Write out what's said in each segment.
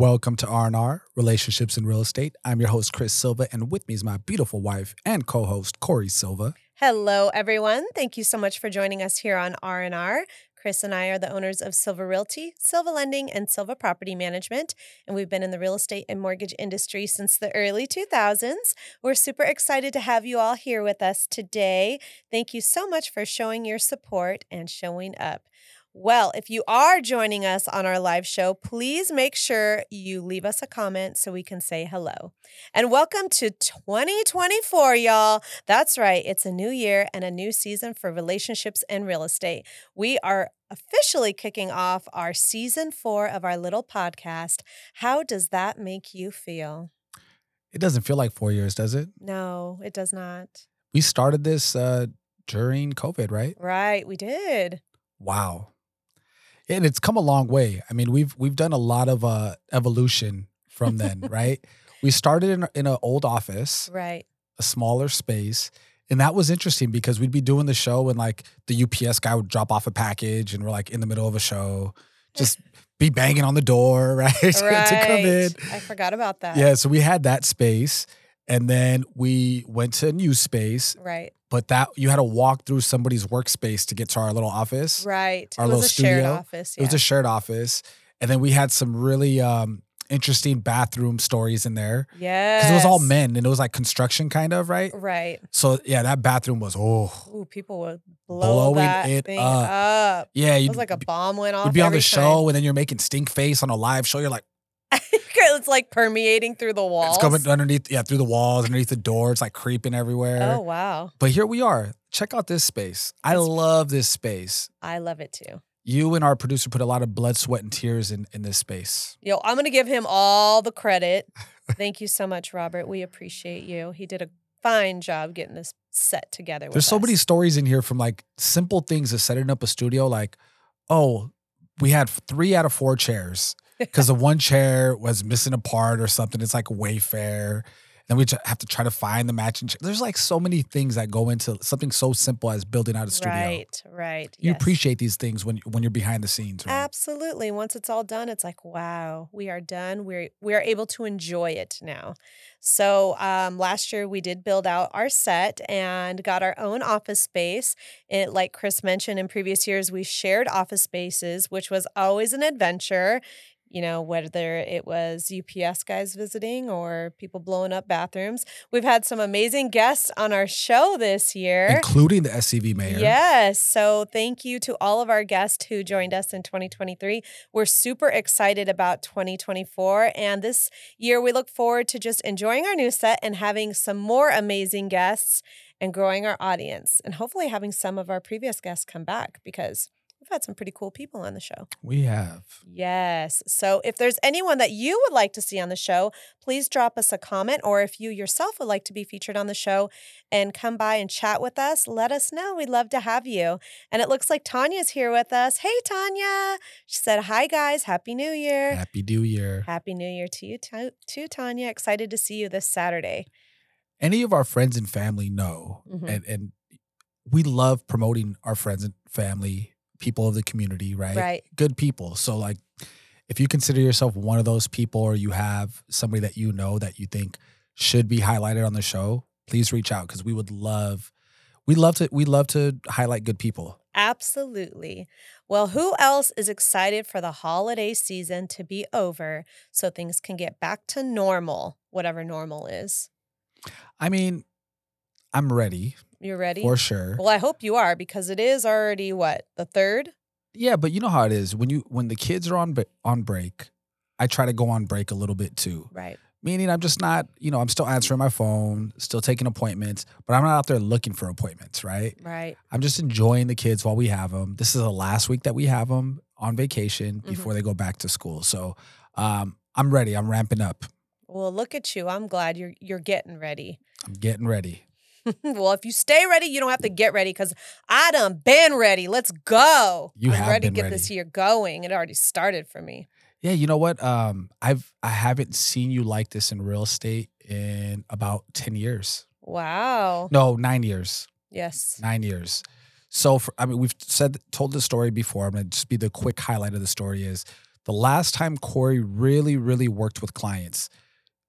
Welcome to R&R, Relationships in Real Estate. I'm your host, Chris Silva, and with me is my beautiful wife and co-host, Cori Silva. Hello, everyone. Thank you so much for joining us here on R&R. Chris and I are the owners of Silva Realty, Silva Lending, and Silva Property Management, and we've been in the real estate and mortgage industry since the early 2000s. We're super excited to have you all here with us today. Thank you so much for showing your support and showing up. Well, if you are joining us on our live show, please make sure you leave us a comment so we can say hello. And welcome to 2024, y'all. That's right, it's a new year and a new season for relationships and real estate. We are officially kicking off our season four of our little podcast. How does that make you feel? It doesn't feel like four years, does it? No, it does not. We started this uh, during COVID, right? Right, we did. Wow. And it's come a long way. I mean, we've we've done a lot of uh, evolution from then, right? We started in in an old office, Right. a smaller space, and that was interesting because we'd be doing the show and like the UPS guy would drop off a package, and we're like in the middle of a show, just be banging on the door, right, to come in. I forgot about that. Yeah, so we had that space, and then we went to a new space, Right. but that you had to walk through somebody's workspace to get to our little office. Right. Our it little was a shared studio. office. It was a shared office, and then we had some really um, interesting bathroom stories in there Yeah. because it was all men and it was like construction kind of right. Right. So yeah, that bathroom was oh Ooh, people would blow Blowing that it up. up. yeah. It was like a bomb went off. you'd be on the every show and then you're making stink face on a live show. You're like time. It's like permeating through the walls. it's coming underneath yeah through the walls underneath the door. It's like creeping everywhere. Oh wow, But here we are. Check out this space. I It's- love this space. I love it too. You and our producer put a lot of blood, sweat, and tears in, in this space. Yo, I'm gonna give him all the credit. Thank you so much, Robert. We appreciate you. He did a fine job getting this set together. With There's so many stories in here from like simple things of setting up a studio, like, oh, we had three out of four chairs because the one chair was missing a part or something. It's like Wayfair. Then we have to try to find the matching chair. There's like so many things that go into something so simple as building out a studio. Right, right. You yes. appreciate these things when when you're behind the scenes, right? Absolutely. Once it's all done, it's like, wow, we are done. We're we are able to enjoy it now. So um, last year we did build out our set and got our own office space. It, like Chris mentioned in previous years, we shared office spaces, which was always an adventure. You know, whether it was UPS guys visiting or people blowing up bathrooms. We've had some amazing guests on our show this year. Including the SCV mayor. Yes. So thank you to all of our guests who joined us in 2023. We're super excited about 2024. And this year, we look forward to just enjoying our new set and having some more amazing guests and growing our audience and hopefully having some of our previous guests come back because we've had some pretty cool people on the show. We have. Yes. So if there's anyone that you would like to see on the show, please drop us a comment. Or if you yourself would like to be featured on the show and come by and chat with us, let us know. We'd love to have you. And it looks like Tanya's here with us. Hey, Tanya. She said, Hi, guys. Happy New Year. Happy New Year. Happy New Year to you, too, too, Tanya. Excited to see you this Saturday. Any of our friends and family know, Mhm. and and we love promoting our friends and family, people of the community, right? Right. Good people. So like, if you consider yourself one of those people, or you have somebody that you know that you think should be highlighted on the show, please reach out because we would love, we love to, we love to highlight good people. Absolutely. Well, who else is excited for the holiday season to be over so things can get back to normal, whatever normal is? I mean, I'm ready You ready? for sure. Well, I hope you are because it is already what the third. Yeah, but you know how it is when you when the kids are on on break. I try to go on break a little bit too. Right. Meaning I'm just not, you know, I'm still answering my phone, still taking appointments, but I'm not out there looking for appointments, right? Right. I'm just enjoying the kids while we have them. This is the last week that we have them on vacation Mhm. before they go back to school. So um, I'm ready. I'm ramping up. Well, look at you. I'm glad you're you're getting ready. I'm getting ready. well, if you stay ready, you don't have to get ready because I done been ready. Let's go. You I'm have ready to get this year going. It already started for me. Yeah, you know what? Um, I've I haven't seen you like this in real estate in about ten years. Wow. No, nine years. Yes. Nine years. So for, I mean, we've said told the story before. I'm gonna just be the quick highlight of the story is the last time Cori really, really worked with clients,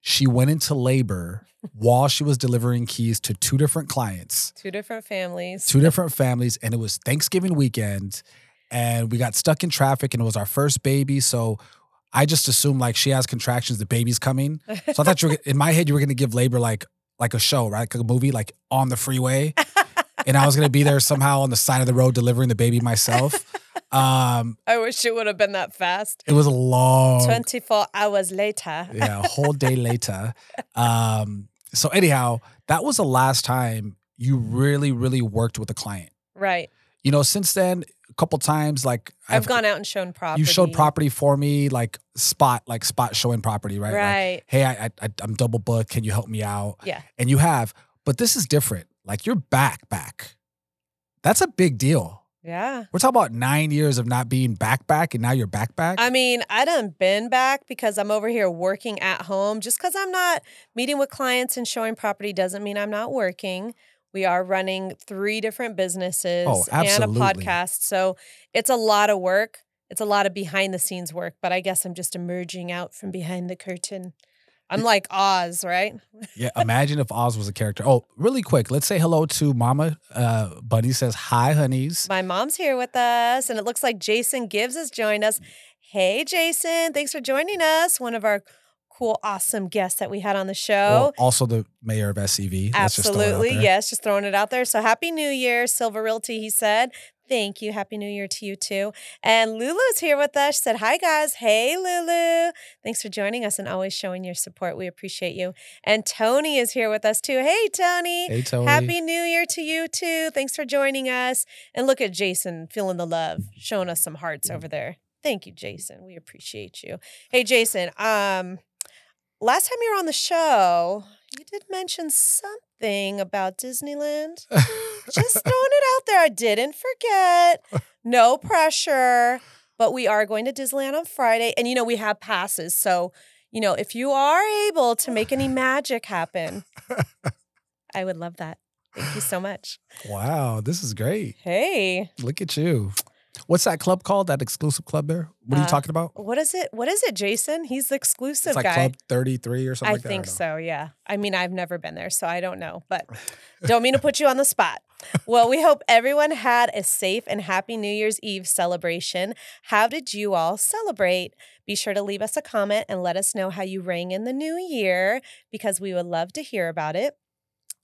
she went into labor while she was delivering keys to two different clients, Two different families. two different families, and it was Thanksgiving weekend, and we got stuck in traffic, and it was our first baby, so. I just assumed like she has contractions, the baby's coming. So I thought you were in my head you were gonna give labor like like a show, right? Like a movie, like on the freeway. and I was gonna be there somehow on the side of the road delivering the baby myself. Um, I wish it would have been that fast. it was a long 24 hours later. yeah, a whole day later. Um, so anyhow, that was the last time you really, really worked with a client. Right. You know, since then, a couple times, like I've, gone out and shown property. you showed property for me, like spot, like spot showing property, right? Like, Right. hey, I, I, I'm double booked. Can you help me out? yeah. And you have, but this is different. Like you're back, back. That's a big deal. Yeah. We're talking about nine years of not being back, back, and now you're back, back. I mean, I done been back because I'm over here working at home. Just because I'm not meeting with clients and showing property doesn't mean I'm not working. We are running three different businesses Oh, and a podcast. So it's a lot of work. It's a lot of behind the scenes work, but I guess I'm just emerging out from behind the curtain. I'm like Oz, right? Yeah, imagine if Oz was a character. Oh, really quick, let's say hello to Mama. Uh, Bunny says hi, honeys. My mom's here with us, and it looks like Jason Gibbs has joined us. Hey, Jason, thanks for joining us. One of our cool, awesome guests that we had on the show. Well, also the mayor of SCV. Let's just throw it out Absolutely. Yes, just throwing it out there. So happy New Year, Silva Realty, he said. Thank you. Happy New Year to you too. And Lulu's here with us. She said, Hi guys. Hey Lulu. Thanks for joining us and always showing your support. We appreciate you. And Tony is here with us too. Hey Tony. Hey, Tony. Happy New Year to you too. Thanks for joining us. And look at Jason feeling the love, showing us some hearts over there. Thank you, Jason. We appreciate you. Hey, Jason. Um, last time you were on the show, you did mention something about Disneyland. Just throwing it out there. I didn't forget. No pressure. But we are going to Disneyland on Friday. And you know, we have passes. So, you know, if you are able to make any magic happen, I would love that. Thank you so much. wow, this is great. Hey, Look at you. What's that club called? That exclusive club there? What are you Uh, talking about? what is it? What is it, Jason? He's the exclusive It's like guy. Club 33 or something I like think so, yeah. I mean, I've never been there, so I don't know, but don't mean to put you on the spot. Well, we hope everyone had a safe and happy New Year's Eve celebration. How did you all celebrate? Be sure to leave us a comment and let us know how you rang in the new year because we would love to hear about it.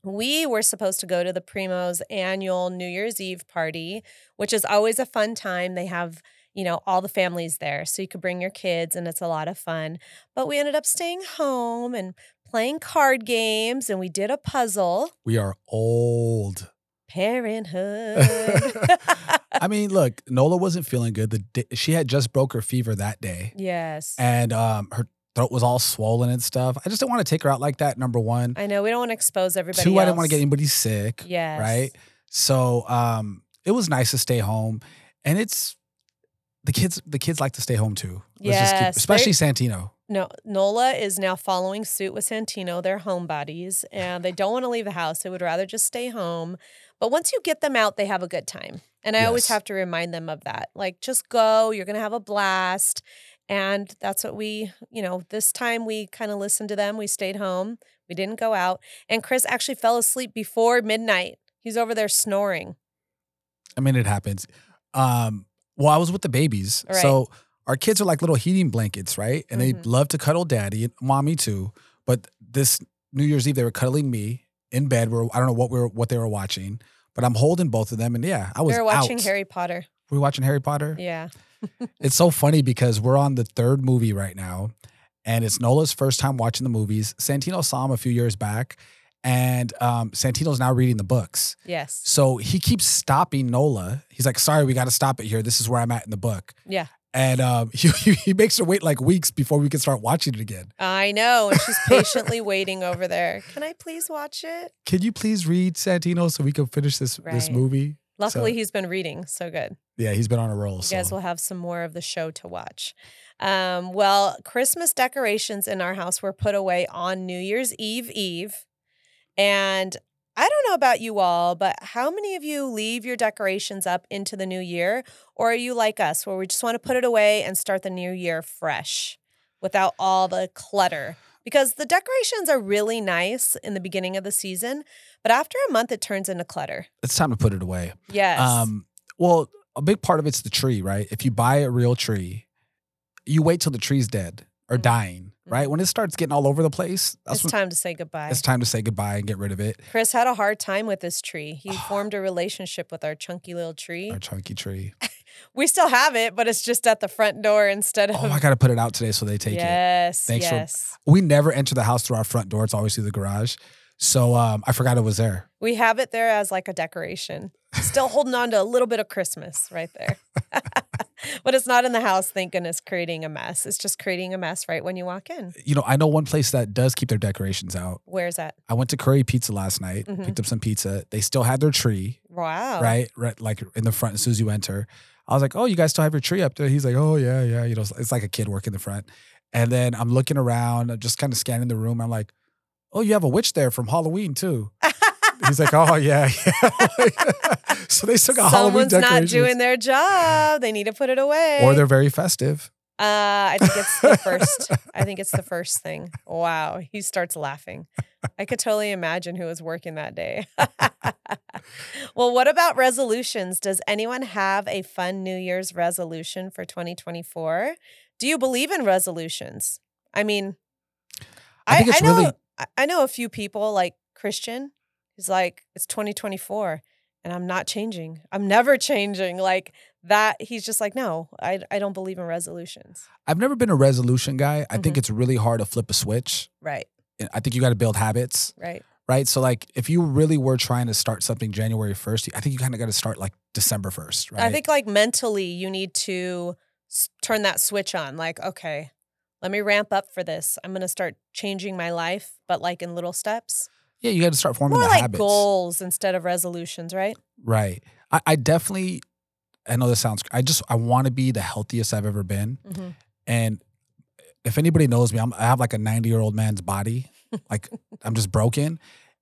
We were supposed to go to the Primo's annual New Year's Eve party, which is always a fun time. They have, you know, all the families there. So you could bring your kids and it's a lot of fun. But we ended up staying home and playing card games and we did a puzzle. We are old. Parenthood. I mean, look, Nola wasn't feeling good. The day, she had just broke her fever that day, yes. and um, her throat was all swollen and stuff. I just didn't want to take her out like that. Number one, I know we don't want to expose everybody. two, I didn't want to get anybody sick. Yeah, right. So um, it was nice to stay home, and it's the kids. The kids like to stay home too. Let's just keep- Yes, especially Santino. No, Nola is now following suit with Santino. They're homebodies and they don't want to leave the house. They would rather just stay home. But once you get them out, they have a good time. And I always have to remind them of that. Like, just go, you're going to have a blast. And that's what we, you know, this time we kind of listened to them. We stayed home, we didn't go out. And Chris actually fell asleep before midnight. He's over there snoring. I mean, it happens. Um, well, I was with the babies, Right. so our kids are like little heating blankets, right? And Mhm. they love to cuddle daddy and mommy too. But this New Year's Eve, they were cuddling me in bed. Where I don't know what we were, what they were watching, but I'm holding both of them, and yeah, I was They're watching out. Harry Potter. We were watching Harry Potter. Yeah. It's so funny because we're on the third movie right now, and it's Nola's first time watching the movies. Santino saw him a few years back, and um, Santino's now reading the books. Yes. So he keeps stopping Nola. He's like, "Sorry, we got to stop it here. This is where I'm at in the book." Yeah. And um, he, he makes her wait like weeks before we can start watching it again. I know. And she's patiently waiting over there. Can I please watch it? Can you please read Santino so we can finish this this movie? Luckily, So- he's been reading. So good. Yeah, he's been on a roll. So. You guys will have some more of the show to watch. Um, well, Christmas decorations in our house were put away on New Year's Eve Eve. And I don't know about you all, but how many of you leave your decorations up into the new year? Or are you like us, where we just want to put it away and start the new year fresh without all the clutter? Because the decorations are really nice in the beginning of the season, but after a month, it turns into clutter. It's time to put it away. Yes. Um, well, a big part of it's the tree, right? If you buy a real tree, you wait till the tree's dead or Mhm. dying, right? When it starts getting all over the place, that's it's time to say goodbye. it's time to say goodbye and get rid of it. Chris had a hard time with this tree. He formed a relationship with our chunky little tree. Our chunky tree. We still have it, but it's just at the front door instead of. Oh, I got to put it out today so they take it. yes, Thanks for- yes. We never enter the house through our front door. It's always through the garage. So um, I forgot it was there. We have it there as like a decoration. Still holding on to a little bit of Christmas right there. but it's not in the house, thank goodness, creating a mess. It's just creating a mess right when you walk in. You know, I know one place that does keep their decorations out. Where's that? I went to Curry Pizza last night, Mhm. picked up some pizza. They still had their tree, Wow. right? Right, like in the front as soon as you enter. I was like, "Oh, you guys still have your tree up there?" He's like, "Oh yeah, yeah." You know, it's like a kid working the front. And then I'm looking around, I'm just kind of scanning the room. I'm like, "Oh, you have a witch there from Halloween too." He's like, "Oh yeah, yeah." so they still got Halloween Someone's not doing their job. They need to put it away. or they're very festive. Uh, I think it's the first. I think it's the first thing. Wow, he starts laughing. I could totally imagine who was working that day. well, what about resolutions? Does anyone have a fun New Year's resolution for 2024? Do you believe in resolutions? I mean, I think it's know, really- I- I know a few people like Christian. He's like, it's 2024 and I'm not changing. I'm never changing. Like that. He's just like, no, I, I don't believe in resolutions. I've never been a resolution guy. I think Mhm. it's really hard to flip a switch. Right. I think you got to build habits, Right. right? So like if you really were trying to start something January 1st, I think you kind of got to start like December 1st, right? I think like mentally, you need to s- turn that switch on. Like, okay, let me ramp up for this. I'm going to start changing my life, but like in little steps. yeah, you got to start forming More the like habits. goals instead of resolutions, right? Right. I, I definitely I know this sounds I just I want to be the healthiest I've ever been. Mhm. And if anybody knows me, I'm, I have like a 90 year old man's body. Like I'm just broken.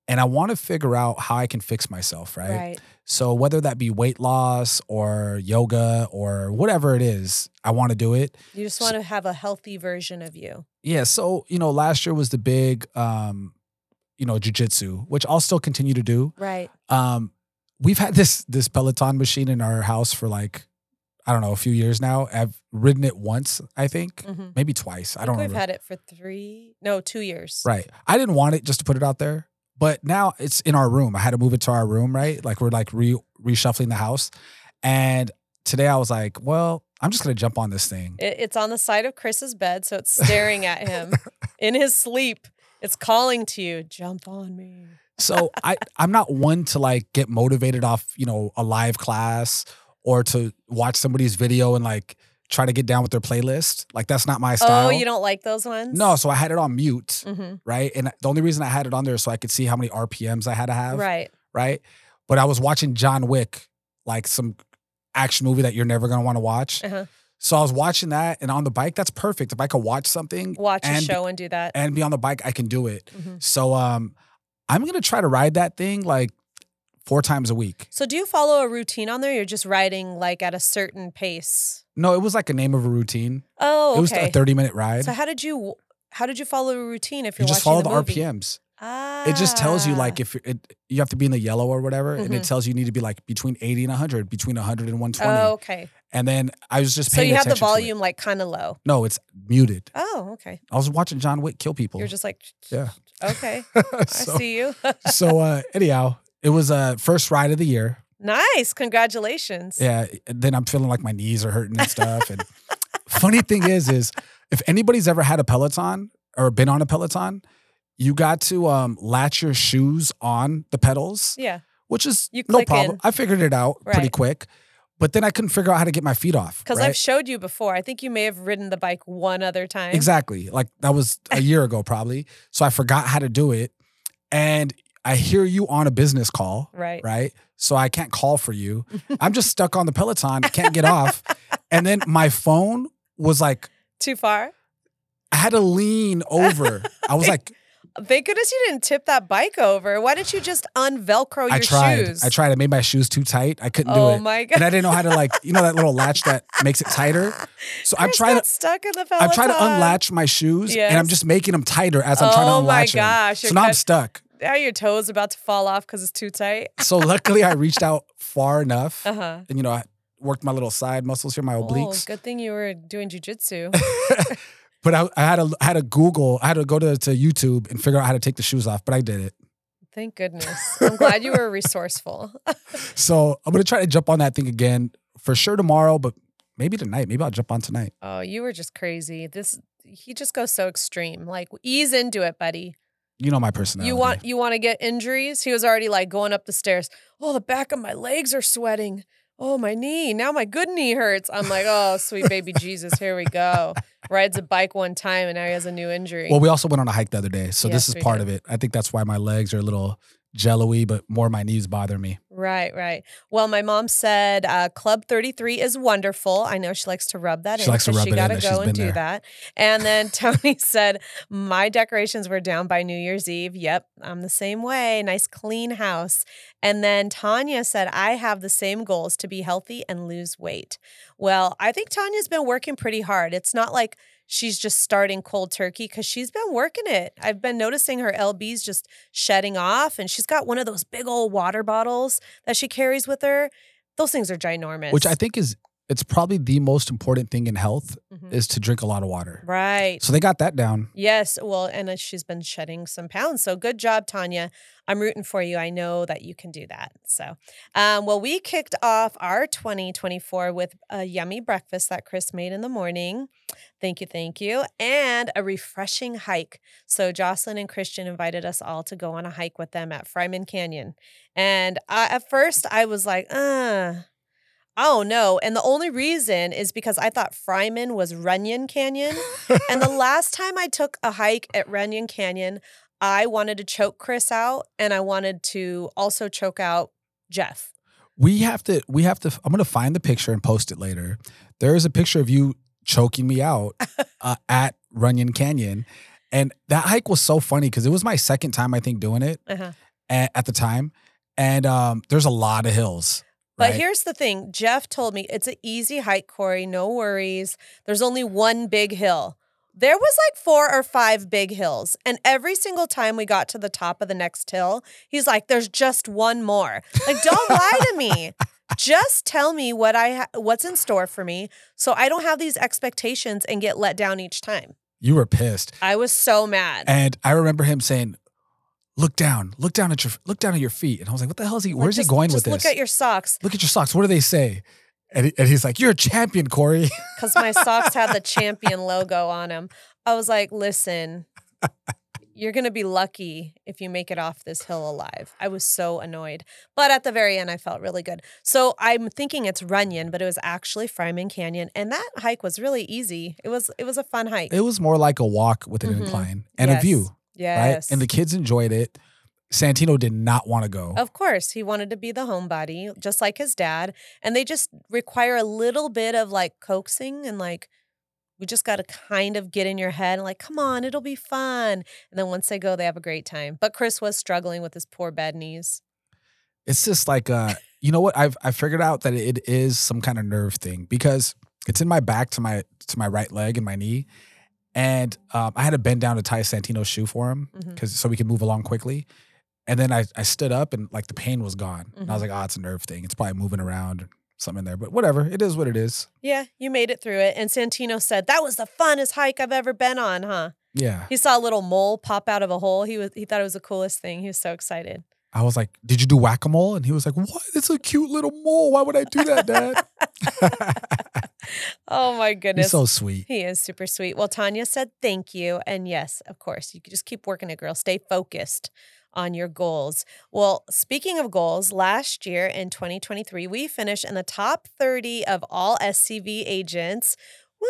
And I want to figure out how I can fix myself, right? Right. So whether that be weight loss or yoga or whatever it is, I want to do it. You just So- want to have a healthy version of you. Yeah. So, you know, last year was the big um, you know, jujitsu, which I'll still continue to do. Right. Um, we've had this this Peloton machine in our house for like, I don't know, a few years now. I've ridden it once, I think, Mhm. maybe twice. I, I don't we've remember. had it for three, no, two years. Right. I didn't want it just to put it out there, but now it's in our room. I had to move it to our room, right? Like we're like re reshuffling the house. And today I was like, well, I'm just gonna jump on this thing. It, it's on the side of Chris's bed, so it's staring at him in his sleep. It's calling to you, jump on me. So I I'm not one to like get motivated off, you know, a live class or to watch somebody's video and like try to get down with their playlist. Like that's not my style. Oh, you don't like those ones? No, so I had it on mute, hmm right? And the only reason I had it on there is so I could see how many RPMs I had to have, Right. right? But I was watching John Wick, like some action movie that you're never gonna want to watch. Uh-huh. So I was watching that, and on the bike, that's perfect. If I could watch something Watch a show and do that. and be on the bike, I can do it. Mhm. So um, I'm gonna try to ride that thing like four times a week. So, do you follow a routine on there? You're just riding like at a certain pace. No, it was like a name of a routine. Oh, okay. It was a 30 minute ride. so, how did you how did you follow a routine if you're you just follow the, movie? RPMs. Ah, It just tells you like if you're, it, you have to be in the yellow or whatever, and it Mhm. tells you you need to be like between 80 and 100, between 100 and 120. Oh, okay. And then I was just So you have the attention to it. volume like kind of low. No, it's muted. Oh, okay. I was watching John Wick kill people. You're just like, Yeah. okay, I see you. so uh, anyhow, it was a uh, first ride of the year. Nice, congratulations. Yeah. Then I'm feeling like my knees are hurting and stuff. And funny thing is, is if anybody's ever had a Peloton or been on a Peloton, you got to um, latch your shoes on the pedals, Yeah. which is You no problem. in. I figured it out pretty quick. But then I couldn't figure out how to get my feet off. Because right? I've showed you before. I think you may have ridden the bike one other time. Exactly. Like that was a year ago, probably. So I forgot how to do it. And I hear you on a business call, Right. right? So I can't call for you. I'm just stuck on the Peloton, can't get off. And then my phone was like, Too far? I had to lean over. I was like, Thank goodness you didn't tip that bike over. Why didn't you just unvelcro your shoes? I tried. shoes? I tried. I made my shoes too tight. I couldn't Oh do it. Oh my god! And I didn't know how to like, you know, that little latch that makes it tighter. So I'm Chris trying got to, stuck in the Peloton. I'm trying to unlatch my shoes, and I'm just making them tighter as I'm trying to Oh my unlatch them. gosh, So you're now I'm cut- stuck. Now your toes about to fall off because it's too tight. So luckily, I reached out far enough, Uh huh. and you know, I worked my little side muscles here, my Oh, obliques. good thing you were doing jujitsu. but I, I had to, I had to Google, I had to go to, to YouTube and figure out how to take the shoes off. But I did it. Thank goodness. I'm glad you were resourceful. So I'm gonna try to jump on that thing again for sure tomorrow, but maybe tonight. Maybe I'll jump on tonight. Oh, you were just crazy. This he just goes so extreme. Like ease into it, buddy. You know my personality. You want you want to get injuries? He was already like going up the stairs. Oh, the back of my legs are sweating. Oh, my knee. Now my good knee hurts. I'm like, oh, sweet baby Jesus, here we go. Rides a bike one time and now he has a new injury. Well, we also went on a hike the other day, so Yes, this is part did. of it. I think that's why my legs are a little jello-y, but more my knees bother me. Right, right. Well, my mom said uh, Club 33 is wonderful. I know she likes to rub that She in. likes to rub she it in gotta that go and do there. that. And then Tony said, My decorations were down by New Year's Eve. Yep, I'm the same way. Nice clean house. And then Tanya said, I have the same goals to be healthy and lose weight. Well, I think Tanya's been working pretty hard. It's not like she's just starting cold turkey because she's been working it. I've been noticing her LBs just shedding off, and she's got one of those big old water bottles that she carries with her. Those things are ginormous. Which I think is it's probably the most important thing in health Mhm. is to drink a lot of water. Right. So they got that down. Yes. Well, and uh, she's been shedding some pounds. So good job, Tanya. I'm rooting for you. I know that you can do that. So, um, well, we kicked off our 2024 with a yummy breakfast that Chris made in the morning. Thank you. Thank you. And a refreshing hike. So, Jocelyn and Christian invited us all to go on a hike with them at Fryman Canyon. And I, at first, I was like, uh, Oh no. And the only reason is because I thought Fryman was Runyon Canyon. And the last time I took a hike at Runyon Canyon, I wanted to choke Chris out and I wanted to also choke out Jeff. we have to we have to I'm gonna find the picture and post it later. There is a picture of you choking me out uh, at Runyon Canyon. And that hike was so funny because it was my second time, I think, doing it Uh-huh. at, at the time. And um, there's a lot of hills. But right? here's the thing Jeff told me it's an easy hike, Cori, no worries. There's only one big hill. There was like four or five big hills. And every single time we got to the top of the next hill, he's like, there's just one more. Like, don't lie to me. Just tell me what I ha- what's in store for me so I don't have these expectations and get let down each time. you were pissed. I was so mad. And I remember him saying, "Look down, look down at your, look down at your feet." And I was like, "What the hell is he? Like, Where's just- he going just with look this? at your socks look at your socks. What do they say?" And, he- and he's like, "You're a champion, Cori." because my socks had the champion logo on them. I was like, listen, you're going to be lucky if you make it off this hill alive. I was so annoyed. But at the very end, I felt really good. So I'm thinking it's Runyon, but it was actually Fryman Canyon. And that hike was really easy. It was it was a fun hike. it was more like a walk with an Mhm. incline and Yes. a view, yes. right? And the kids enjoyed it. Santino did not want to go. Of course, he wanted to be the homebody, just like his dad. And they just require a little bit of like coaxing and like, we just got to kind of get in your head and like, come on, it'll be fun. And then once they go, they have a great time. But Chris was struggling with his poor bad knees. It's just like uh, you know what? I've I figured out that it is some kind of nerve thing because it's in my back to my to my right leg and my knee, and um, I had to bend down to tie Santino's shoe for him because so we could move along quickly. And then I I stood up and like the pain was gone. And I was Mhm. like, oh, it's a nerve thing. It's probably moving around or something in there. But whatever, it is what it is. Yeah, you made it through it. And Santino said, that was the funnest hike I've ever been on, huh? Yeah. He saw a little mole pop out of a hole. He was he thought it was the coolest thing. He was so excited. I was like, did you do whack a mole? And he was like, what? It's a cute little mole. Why would I do that, Dad? Oh my goodness. He's so sweet. He is super sweet. Well, Tanya said thank you. And yes, of course, you could just keep working it, girl. Stay focused on your goals. Well, speaking of goals, last year in 2023, we finished in the top 30 of all SCV agents. Woo!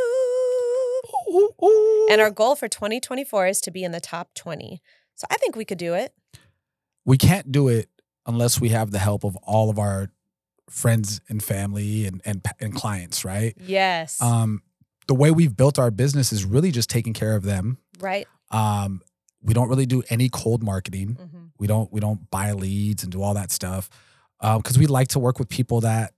Ooh, ooh. And our goal for 2024 is to be in the top 20. So I think we could do it. we can't do it unless we have the help of all of our friends and family and and, and clients, right? Yes. Um, the way we've built our business is really just taking care of them. right. Um, we don't really do any cold marketing. Mhm. We don't we don't buy leads and do all that stuff because we like to work with people that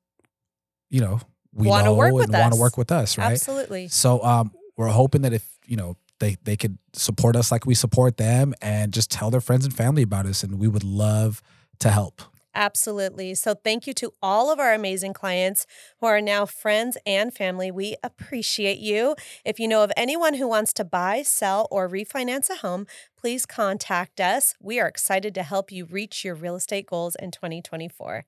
you know we Wanna know work with and want to work with us, right? Absolutely. So um, we're hoping that if you know they they could support us like we support them and just tell their friends and family about us, and we would love to help. Absolutely. So, thank you to all of our amazing clients who are now friends and family. We appreciate you. If you know of anyone who wants to buy, sell, or refinance a home, please contact us. We are excited to help you reach your real estate goals in 2024.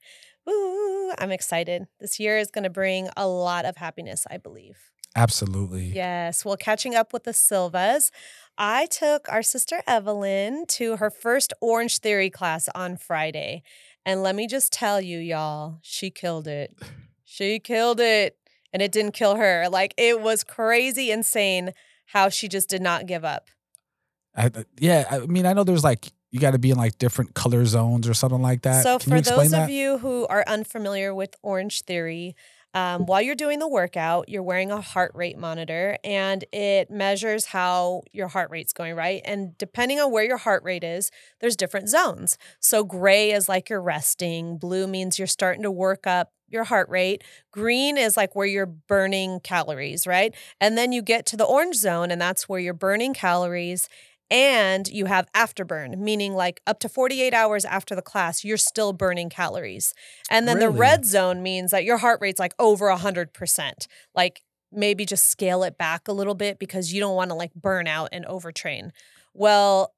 Woo! I'm excited. This year is going to bring a lot of happiness, I believe. Absolutely. Yes. Well, catching up with the Silvas, I took our sister Evelyn to her first Orange Theory class on Friday. And let me just tell you, y'all, she killed it. She killed it. And it didn't kill her. Like, it was crazy insane how she just did not give up. I, I- yeah, I mean, I know there's like you got to be in like different color zones or something like that. So, Can you for those that? of you who are unfamiliar with Orange Theory, um, while you're doing the workout, you're wearing a heart rate monitor and it measures how your heart rate's going, right? And depending on where your heart rate is, there's different zones. So, gray is like you're resting, blue means you're starting to work up your heart rate, green is like where you're burning calories, right? And then you get to the orange zone, and that's where you're burning calories and you have afterburn, meaning like up to 48 hours after the class, you're still burning calories. And then the red zone means that your heart rate's like over 100%. Like maybe just scale it back a little bit because you don't want to like burn out and overtrain. Well,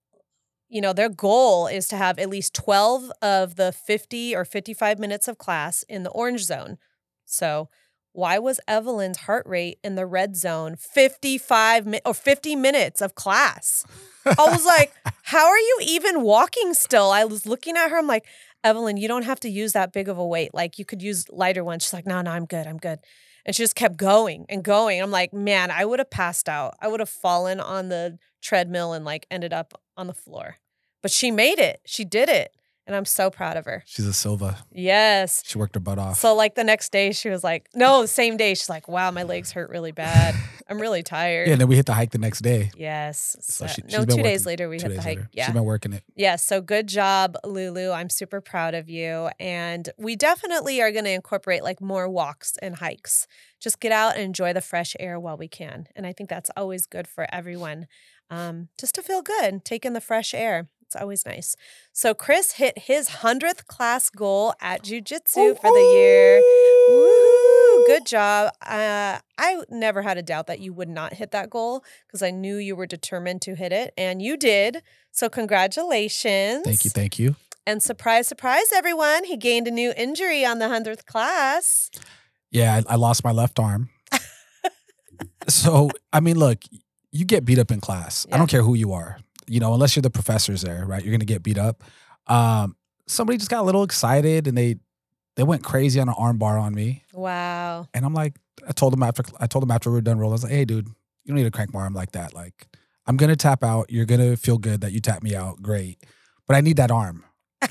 you know, their goal is to have at least 12 of the 50 or 55 minutes of class in the orange zone. So, why was Evelyn's heart rate in the red zone 55 mi- or 50 minutes of class? I was like, how are you even walking still? I was looking at her. I'm like, Evelyn, you don't have to use that big of a weight. Like you could use lighter ones. She's like, no, no, I'm good. I'm good. And she just kept going and going. I'm like, man, I would have passed out. I would have fallen on the treadmill and like ended up on the floor. But she made it. She did it. And I'm so proud of her. She's a Silva. Yes. She worked her butt off. So like the next day she was like, no, same day she's like, wow, my legs hurt really bad. I'm really tired. yeah, and then we hit the hike the next day. Yes. So So- she- no, two days later we hit the hike. later. Yeah. She's been working it. Yeah, so good job, Lulu. I'm super proud of you. And we definitely are going to incorporate like more walks and hikes. Just get out and enjoy the fresh air while we can. And I think that's always good for everyone. Um, just to feel good, take in the fresh air. It's always nice. So Chris hit his 100th class goal at jujitsu for the year. Woohoo! Good job. Uh, I never had a doubt that you would not hit that goal because I knew you were determined to hit it, and you did. So, congratulations. Thank you, thank you. And surprise, surprise, everyone. He gained a new injury on the 100th class. Yeah, I, I lost my left arm. so I mean, look, you get beat up in class. I don't care who you are. You know, unless you're the professors there, right? You're gonna get beat up. Um, somebody just got a little excited and they they went crazy on an arm bar on me. Wow. And I'm like, I told them after I told them after we were done rolling, I was like, hey dude, you don't need to crank my arm like that. Like, I'm gonna tap out. You're gonna feel good that you tap me out. Great. But I need that arm.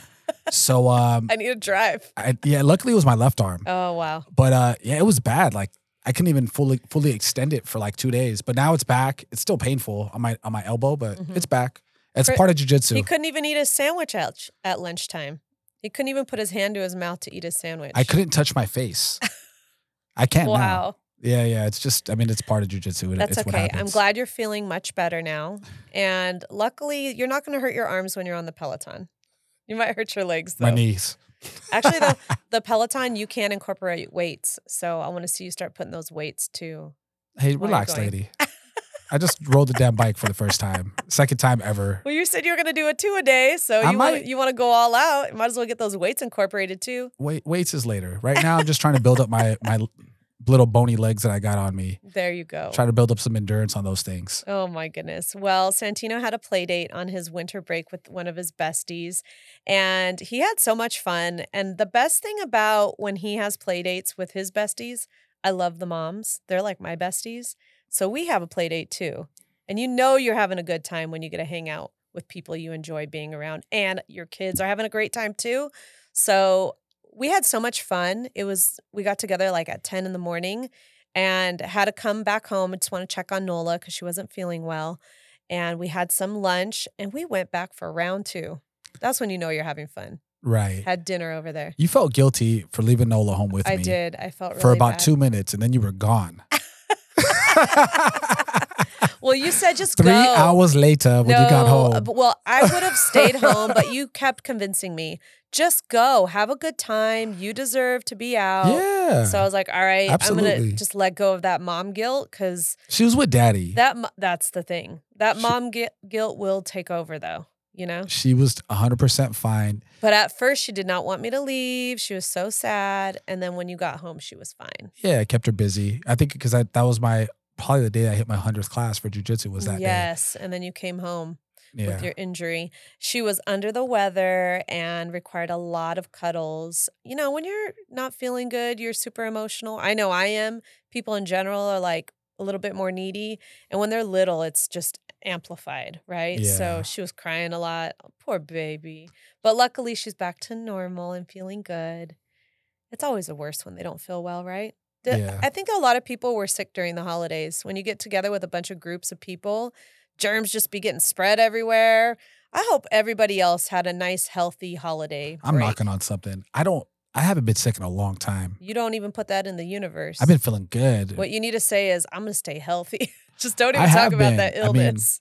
so um I need a drive. I, yeah, luckily it was my left arm. Oh, wow. But uh yeah, it was bad. Like I couldn't even fully fully extend it for like two days. But now it's back. It's still painful on my on my elbow, but Mhm. it's back. It's Cri- part of jujitsu. He couldn't even eat a sandwich at, at lunchtime. He couldn't even put his hand to his mouth to eat his sandwich. I couldn't touch my face. I can't now. Wow. Yeah, yeah. It's just I mean it's part of jujitsu. It- That's it's okay. I'm glad you're feeling much better now. And luckily, you're not going to hurt your arms when you're on the Peloton. You might hurt your legs though. my knees. Actually, the the Peloton you can incorporate weights. So I want to see you start putting those weights too. Hey, relax, lady. I just rode the damn bike for the first time. Second time ever. Well, you said you were going to do it two a day, so I you want might. you want to go all out. You might as well get those weights incorporated too. Wait, weights is later. Right now, I'm just trying to build up my my little bony legs that I got on me. There you go. Try to build up some endurance on those things. Oh my goodness. Well, Santino had a play date on his winter break with one of his besties, and he had so much fun. And the best thing about when he has play dates with his besties, I love the moms. They're like my besties. So we have a play date too. And you know you're having a good time when you get to hang out with people you enjoy being around, and your kids are having a great time too. So we had so much fun. It was, we got together like at 10 in the morning and had to come back home. I just want to check on Nola because she wasn't feeling well. and we had some lunch and we went back for round two. That's when you know you're having fun. Right. Had dinner over there. You felt guilty for leaving Nola home with I me I did. I felt really for about bad. two minutes, and then you were gone. Well, you said just Three go. hours later, when you got home, Well, I would have stayed home, but you kept convincing me. Just go. Have a good time. You deserve to be out. yeah, So I was like, all right, I'm gonna just let go of that mom guilt because she was with Daddy. that that's the thing. That She- mom gui- guilt will take over though, you know? she was 100 percent fine. But at first she did not want me to leave. She was so sad. And then when you got home, she was fine. Yeah, I kept her busy. I think because that was my probably the day I hit my hundredth class for jujitsu was that yes. And then you came home. Yeah, with your injury. She was under the weather and required a lot of cuddles. You know, when you're not feeling good, you're super emotional. I know I am. People in general are like a little bit more needy. And when they're little, it's just amplified, right? Yeah. So she was crying a lot. Oh, poor baby. But luckily, she's back to normal and feeling good. It's always the worst when they don't feel well, right? The- Yeah. I think a lot of people were sick during the holidays. When you get together with a bunch of groups of people, germs just be getting spread everywhere. I hope everybody else had a nice, healthy holiday. I'm break. knocking on something. I don't. I haven't been sick in a long time. You don't even put that in the universe. I've been feeling good. What you need to say is, I'm going to stay healthy. just don't I even talk about been. that I mean, illness.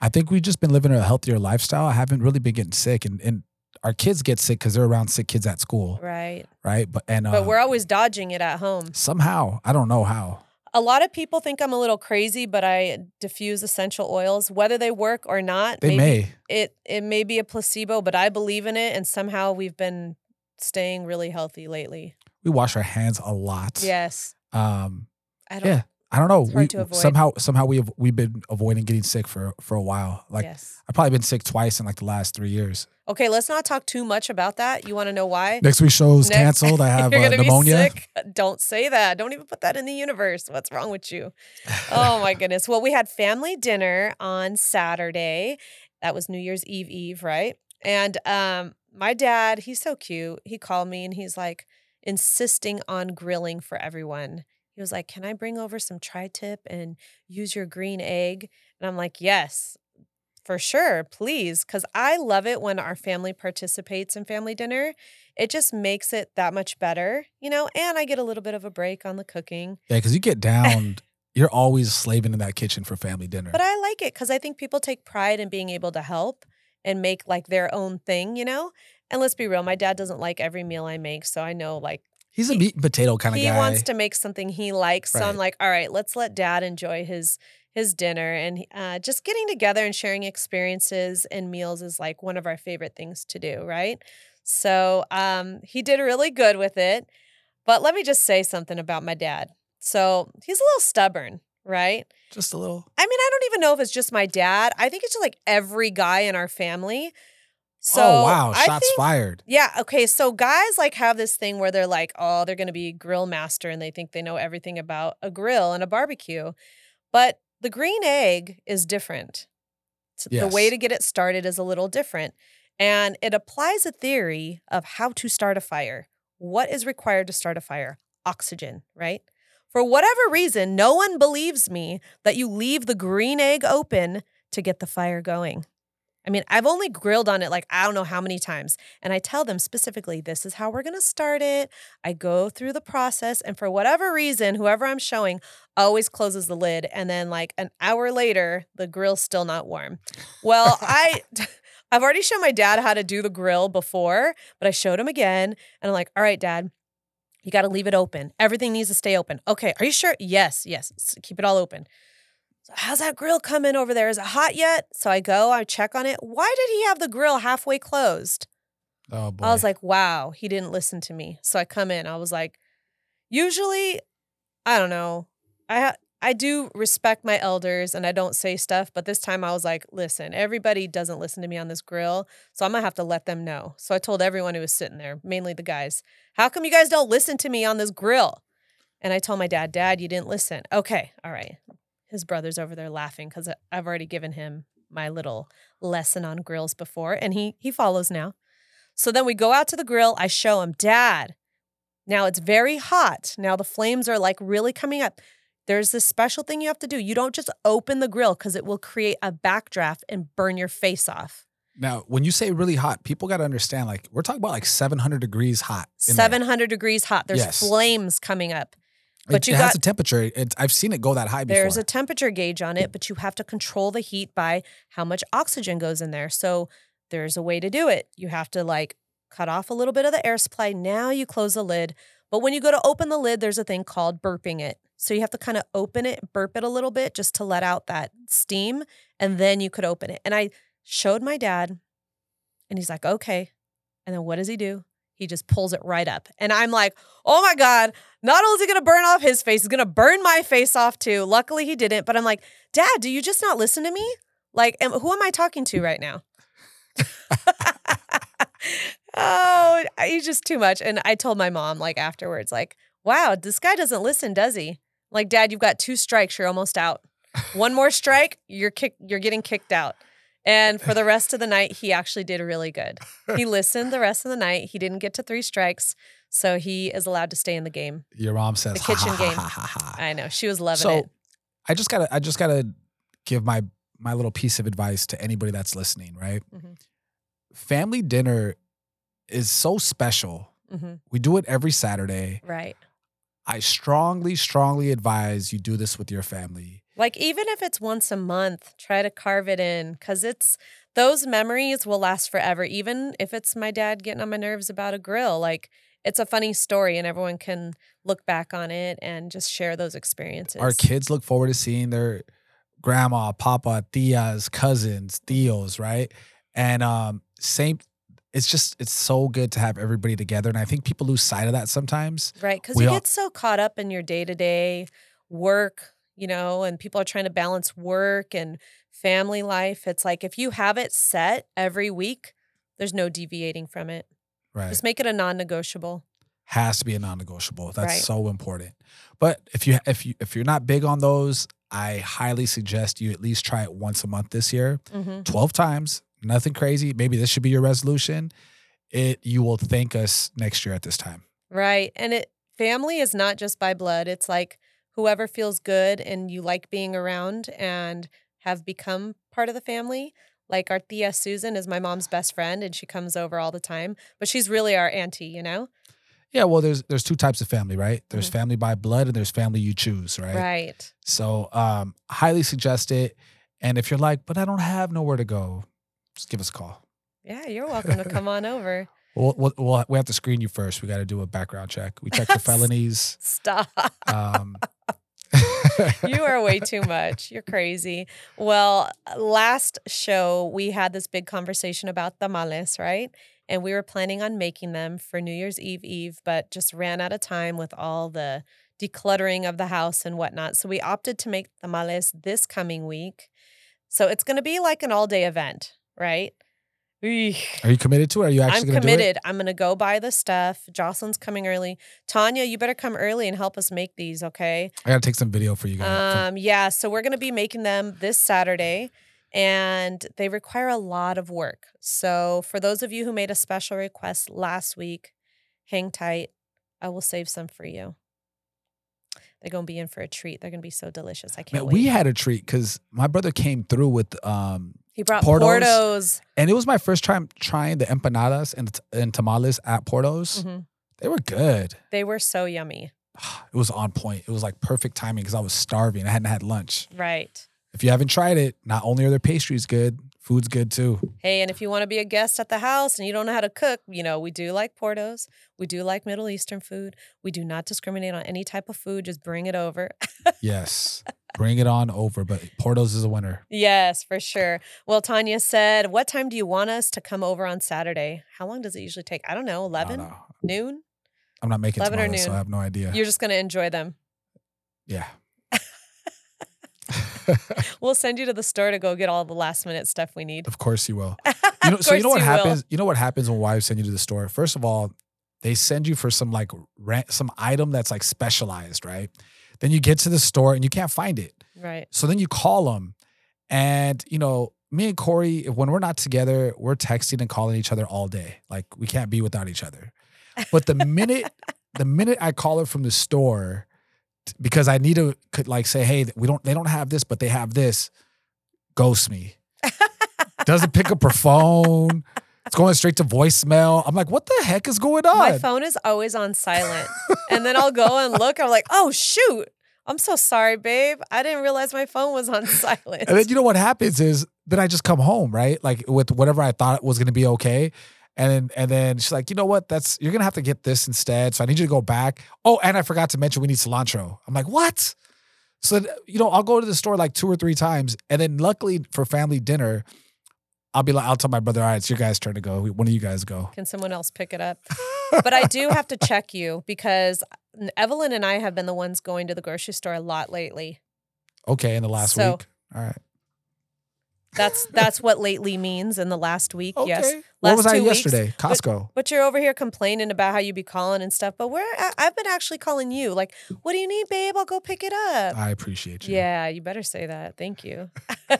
I think we've just been living a healthier lifestyle. I haven't really been getting sick, and and our kids get sick because they're around sick kids at school, right. right? But and uh, But we're always dodging it at home. somehow I don't know how. A lot of people think I'm a little crazy, but I diffuse essential oils, whether they work or not. They maybe may. it it may be a placebo, but I believe in it, and somehow we've been staying really healthy lately. We wash our hands a lot. Yes, Um. I don't. Yeah. I don't know. We. Somehow, somehow we have we've been avoiding getting sick for for a while. Like yes. I've probably been sick twice in like the last three years. Okay, let's not talk too much about that. You want to know why? Next week's show is Next- canceled. I have uh, pneumonia. Don't say that. Don't even put that in the universe. What's wrong with you? Oh my goodness. Well, we had family dinner on Saturday. That was New Year's Eve Eve, right? And um my dad, he's so cute. He called me and he's like insisting on grilling for everyone. He was like, "Can I bring over some tri-tip and use your green egg?" And I'm like, "Yes." For sure, please, cuz I love it when our family participates in family dinner. It just makes it that much better, you know, and I get a little bit of a break on the cooking. Yeah, because you get down, you're always slaving in that kitchen for family dinner. But I like it because I think people take pride in being able to help and make like their own thing, you know? And let's be real, my dad doesn't like every meal I make. So I know like He's a meat and potato kind of guy. he wants to make something he likes. So I'm like, all right, let's let dad enjoy his his dinner and uh, just getting together and sharing experiences and meals is like one of our favorite things to do, right? So um, he did really good with it. But let me just say something about my dad. So he's a little stubborn, right? Just a little. I mean, I don't even know if it's just my dad. I think it's just like every guy in our family. Oh, so oh wow! I Shots think- fired. Yeah. Okay. So guys like have this thing where they're like, oh, they're going to be grill master and they think they know everything about a grill and a barbecue. But the green egg is different. S- The way to get it started is a little different. And it applies a theory of how to start a fire. What is required to start a fire? Oxygen, right? For whatever reason, no one believes me that you leave the green egg open to get the fire going. I mean, I've only grilled on it like I don't know how many times. And I tell them specifically, this is how we're going to start it. I go through the process. And for whatever reason, whoever I'm showing always closes the lid. And then, like an hour later, the grill's still not warm. Well, I. I've already shown my dad how to do the grill before, but I showed him again. And I'm like, all right, dad, you got to leave it open. Everything needs to stay open. Okay, are you sure? Yes, yes. Keep it all open. So how's that grill coming over there? Is it hot yet? So I go, I check on it. Why did he have the grill halfway closed? Oh boy! I was like, wow, he didn't listen to me. So I come in. I was like, usually, I don't know. I ha- I do respect my elders and I don't say stuff, but this time I was like, listen, everybody doesn't listen to me on this grill, so I'm gonna have to let them know. So I told everyone who was sitting there, mainly the guys, how come you guys don't listen to me on this grill? And I told my dad, Dad, you didn't listen. Okay, all right. His brother's over there laughing because I've already given him my little lesson on grills before, and he he follows now. So then we go out to the grill. I show him, Dad. Now it's very hot. Now the flames are like really coming up. there's this special thing you have to do. You don't just open the grill because it will create a backdraft and burn your face off. Now, when you say really hot, people got to understand like we're talking about like 700 degrees hot. in there. 700 degrees hot. There's Yes. flames coming up. It, but you it has got- a temperature. It, I've seen it go that high before. There's a temperature gauge on it, but you have to control the heat by how much oxygen goes in there. So there's a way to do it. You have to like cut off a little bit of the air supply. Now you close the lid. But when you go to open the lid, there's a thing called burping it. So you have to kind of open it, burp it a little bit just to let out that steam, and then you could open it. And I showed my dad, and he's like, okay. And then what does he do? He just pulls it right up. And I'm like, oh my God, not only is he gonna burn off his face, he's gonna burn my face off too. Luckily he didn't, but I'm like, Dad, do you just not listen to me? Like, am, who am I talking to right now? oh, he's just too much. And I told my mom, like, afterwards, like, wow, this guy doesn't listen, does he? Like, Dad, you've got two strikes, you're almost out. One more strike, you're kick, you're getting kicked out. And for the rest of the night, he actually did really good. He listened the rest of the night. He didn't get to three strikes, so he is allowed to stay in the game. Your mom says The kitchen ha, game. Ha, ha. I know she was loving so it. I just gotta I just gotta give my my little piece of advice to anybody that's listening, right? Mhm. Family dinner is so special. hmm We do it every Saturday. Right. I strongly, strongly advise you do this with your family. Like even if it's once a month, try to carve it in because it's those memories will last forever. Even if it's my dad getting on my nerves about a grill, like it's a funny story and everyone can look back on it and just share those experiences. Our kids look forward to seeing their grandma, papa, tias, cousins, tios, right? And um, same. It's just it's so good to have everybody together, and I think people lose sight of that sometimes. Right. Because you all- get so caught up in your day to day work, you know, and people are trying to balance work and family life. It's like if you have it set every week, there's no deviating from it. Right. Just make it a non negotiable. has to be a non-negotiable. That's Right. so important. But if you if you if you're not big on those, I highly suggest you at least try it once a month this year. hmm 12 times. Nothing crazy. Maybe this should be your resolution. It you will thank us next year at this time. Right. And it family is not just by blood. It's like whoever feels good and you like being around and have become part of the family. Like our tia Susan is my mom's best friend and she comes over all the time, but she's really our auntie, you know? Yeah, well there's there's two types of family, right? There's Mhm. family by blood and there's family you choose, right? Right. So um highly suggest it. And if you're like, but I don't have nowhere to go, just give us a call. Yeah, you're welcome to come on over. We'll, we'll, we'll we have to screen you first. We got to do a background check. We check your felonies. Stop. Um, you are way too much. You're crazy. Well, last show we had this big conversation about tamales, right? And we were planning on making them for New Year's Eve Eve, but just ran out of time with all the decluttering of the house and whatnot. So we opted to make tamales this coming week. So it's going to be like an all day event, right? Are you committed to it? Are you actually I'm going do it? committed. I'm going to go buy the stuff. Jocelyn's coming early. Tanya, you better come early and help us make these, okay? I got to take some video for you guys. Um, yeah, so we're going to be making them this Saturday and they require a lot of work. So for those of you who made a special request last week, hang tight. I will save some for you. They're going to be in for a treat. They're going to be so delicious. I can't Man, wait. we had a treat because my brother came through with, um, he brought Porto's. Porto's. and it was my first time trying the empanadas and, and tamales at Porto's. Mhm. They were good. They were so yummy. It was on point. It was like perfect timing because I was starving. I hadn't had lunch. Right. If you haven't tried it, not only are their pastries good, food's good too. Hey, and if you want to be a guest at the house and you don't know how to cook, you know, we do like Porto's. We do like Middle Eastern food. We do not discriminate on any type of food. Just bring it over. Yes. Bring it on over. But Porto's is a winner. yes, for sure. Well, Tanya said, What time do you want us to come over on Saturday? How long does it usually take? I don't know, 11, don't know. noon? I'm not making 11 or tamales, so. I have no idea. You're just going to enjoy them. yeah. We'll send you to the store to go get all the last minute stuff we need. Of course you will. You know, so you know what you will. happens? You know what happens when wives send you to the store? First of all, they send you for some like rent, some item that's like specialized, right? Then you get to the store and you can't find it. Right. So then you call them, and you know, me and Cori, when we're not together, we're texting and calling each other all day. Like we can't be without each other. But the minute, the minute I call her from the store because I need to could like say, hey, we don't they don't have this, but they have this. Ghost me. Doesn't pick up her phone. It's going straight to voicemail. I'm like, what the heck is going on? My phone is always on silent. and then I'll go and look. I'm like, oh, shoot. I'm so sorry, babe. I didn't realize my phone was on silent. And then you know what happens is then I just come home, right? Like with whatever I thought was gonna be okay. And then and then she's like, you know what? That's you're gonna have to get this instead. So I need you to go back. Oh, and I forgot to mention we need cilantro. I'm like, what? So you know, I'll go to the store like two or three times, and then luckily for family dinner, I'll be like, I'll tell my brother, all right, it's your guys' turn to go. One of you guys go. Can someone else pick it up? but I do have to check you because Evelyn and I have been the ones going to the grocery store a lot lately. Okay, in the last So- week. All right. That's that's what lately means in the last week. Okay. Yes. Where Last was I two weeks, yesterday? Costco. But you're over here complaining about how you be calling and stuff. But we're I- I've been actually calling you. Like, what do you need, babe? I'll go pick it up. I appreciate you. Yeah, you better say that. Thank you.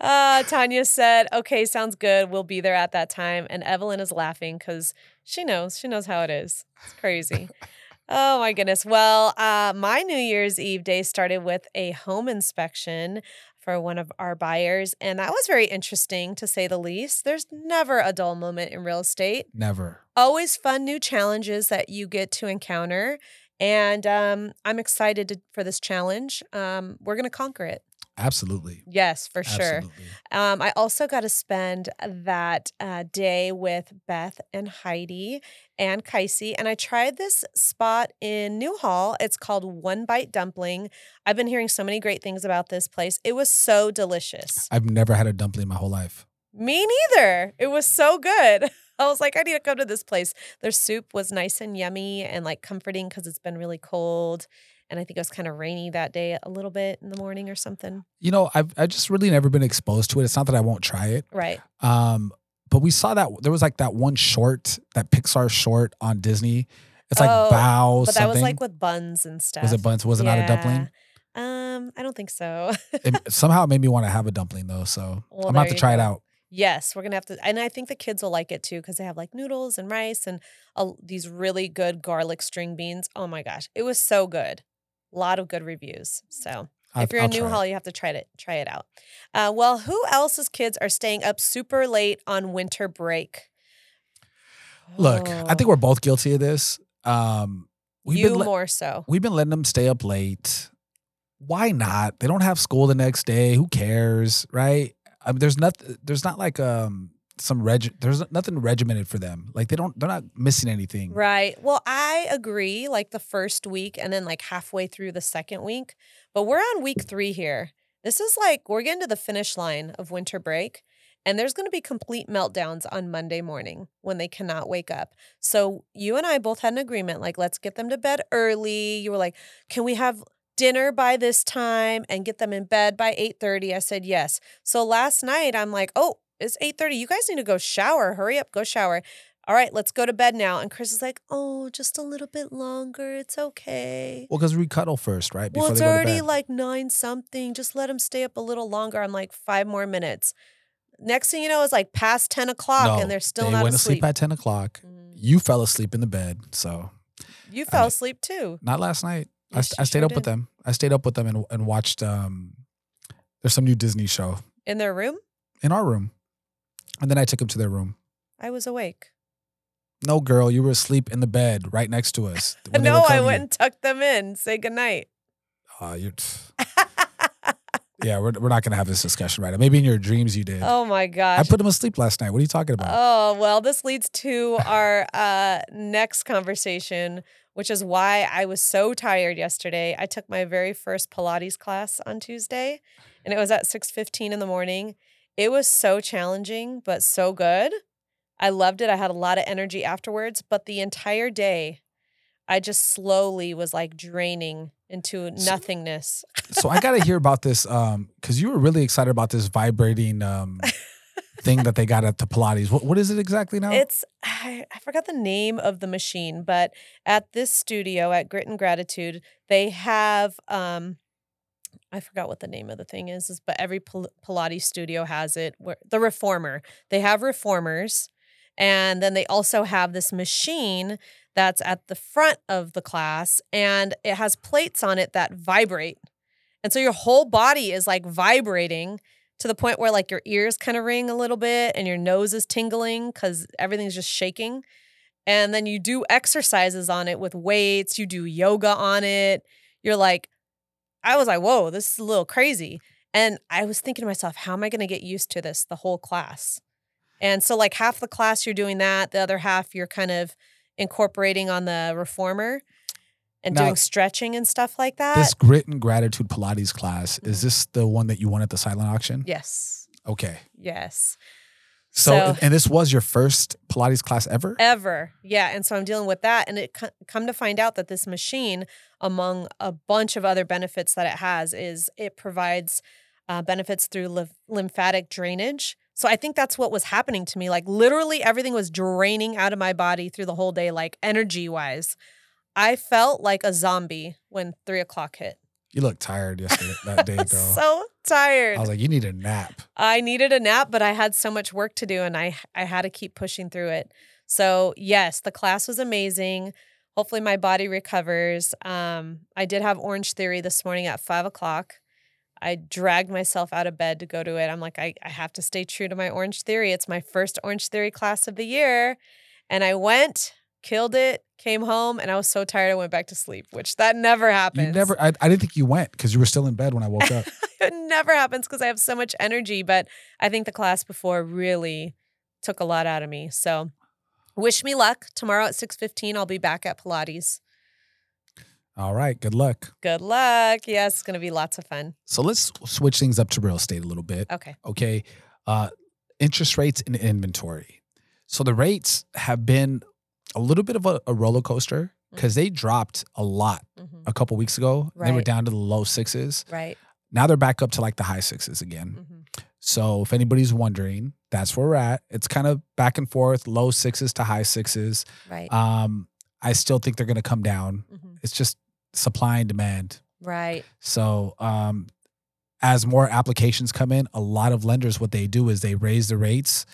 uh, Tanya said, okay, sounds good. We'll be there at that time. And Evelyn is laughing because she knows. She knows how it is. It's crazy. oh my goodness. Well, uh, my New Year's Eve day started with a home inspection for one of our buyers. And that was very interesting to say the least. There's never a dull moment in real estate Never. always fun new challenges that you get to encounter. And um, I'm excited to, for this challenge. Um, we're going to conquer it. Absolutely. Yes, for sure. Absolutely. Um, I also got to spend that uh, day with Beth and Heidi and Kaisi. And I tried this spot in Newhall. It's called One Bite Dumpling. I've been hearing so many great things about this place. It was so delicious. I've never had a dumpling my whole life. Me neither. It was so good. I was like, I need to come to this place. Their soup was nice and yummy and like comforting because it's been really cold. And I think it was kind of rainy that day a little bit in the morning or something. You know, I've I just really never been exposed to it. It's not that I won't try it. Right. Um, but we saw that there was like that one short, that Pixar short on Disney. It's like Oh, Bao But that was like with buns and stuff. was it buns? Was it not a dumpling? Um, I don't think so. It, somehow it made me want to have a dumpling though. So Well, I'm gonna have to try it out. yes, we're gonna have to, and I think the kids will like it too because they have like noodles and rice and uh, these really good garlic string beans. Oh my gosh, it was so good. A lot of good reviews. So if you're I'll in try it. Newhall, you have to try it. Try it out. Uh, well, who else's kids are staying up super late on winter break? Look, I think Oh, we're both guilty of this. Um, we've you been let- more so. we've been letting them stay up late. Why not? They don't have school the next day. Who cares, right? I mean, there's not there's not like um some reg there's nothing regimented for them. Like they don't they're not missing anything. Right. Well, I agree. Like the first week and then like halfway through the second week, but we're on week three here. This is like we're getting to the finish line of winter break. And there's going to be complete meltdowns on Monday morning when they cannot wake up. So you and I both had an agreement like, let's get them to bed early. You were like, can we have dinner by this time and get them in bed by 8.30? I said, yes. So last night I'm like, oh, it's 8.30. You guys need to go shower. Hurry up, go shower. All right, let's go to bed now. And Chris is like, oh, just a little bit longer. It's okay. Well, because we cuddle first, right? Well, it's they go to already like nine something. Just let them stay up a little longer. I'm like, five more minutes. Next thing you know, it's like past 10 o'clock no, and they're still they not went asleep. to sleep at ten o'clock. Mm. You fell asleep in the bed, so You fell mean- asleep too. not last night. I, Yes, I stayed sure up with them. I stayed up with them and, and watched. um There's some new Disney show In their room, in our room, and then I took them to their room. I was awake. No, girl, you were asleep in the bed right next to us. when they were no, I went and tucked them in. Say goodnight. Uh, you're, yeah, we're, we're not gonna have this discussion right now. Maybe in your dreams you did. oh my gosh. I put him asleep last night. What are you talking about? Oh, well, this leads to our uh, next conversation, which is why I was so tired yesterday. I took my very first Pilates class on Tuesday, and it was at 6:15 in the morning. It was so challenging, but so good. I loved it. I had a lot of energy afterwards, but the entire day, I just slowly was like draining into So- nothingness. so I got to hear about this um because you were really excited about this vibrating um thing that they got at the Pilates. What what is it exactly now? It's I, I forgot the name of the machine, but at this studio at Grit and Gratitude, they have um I forgot what the name of the thing is, is but every Pil- Pilates studio has it. Where the reformer, they have reformers, And then they also have this machine that's at the front of the class and it has plates on it that vibrate. And so your whole body is like vibrating to the point where like your ears kind of ring a little bit and your nose is tingling because everything's just shaking. And then you do exercises on it with weights, you do yoga on it. You're like, I was like, whoa, this is a little crazy. And I was thinking to myself, how am I going to get used to this the whole class? And so, like, half the class you're doing that, the other half you're kind of incorporating on the reformer and Now- doing stretching and stuff like that. This grit and gratitude Pilates class is Mhm. this the one that you won at the silent auction? yes. Okay. Yes. So, So- and this was your first Pilates class ever? ever yeah and so i'm dealing with that and it come to find out that this machine among a bunch of other benefits that it has is it provides uh, benefits through lymph- lymphatic drainage so i think that's what was happening to me like literally everything was draining out of my body through the whole day like energy wise i felt like a zombie when three o'clock hit You looked tired yesterday that day, girl. so tired I was like, you need a nap. I needed a nap, but I had so much work to do and I I had to keep pushing through it. So yes, the class was amazing. Hopefully my body recovers. Um, I did have Orange Theory this morning at five o'clock. I dragged myself out of bed to go to it. I'm like, I, I have to stay true to my Orange Theory. It's my first Orange Theory class of the year. And I went, killed it, came home, and I was so tired I went back to sleep, which that never happens. You never, I, I didn't think you went because you were still in bed when I woke up. it never happens because I have so much energy. But I think the class before really took a lot out of me. So wish me luck. Tomorrow at 6.15, I'll be back at Pilates. All right. Good luck. Good luck. Yes, it's going to be lots of fun. So let's switch things up to real estate a little bit. Okay. Okay. Uh, interest rates and inventory. So the rates have been a little bit of a, a roller coaster because they dropped a lot Mhm. a couple weeks ago. Right. They were down to the low sixes. Right. Now they're back up to like the high sixes again. Mhm. So if anybody's wondering, that's where we're at. It's kind of back and forth, low sixes to high sixes. Right. Um, I still think they're going to come down. Mhm. It's just supply and demand. Right. So um, as more applications come in, a lot of lenders what they do is they raise the rates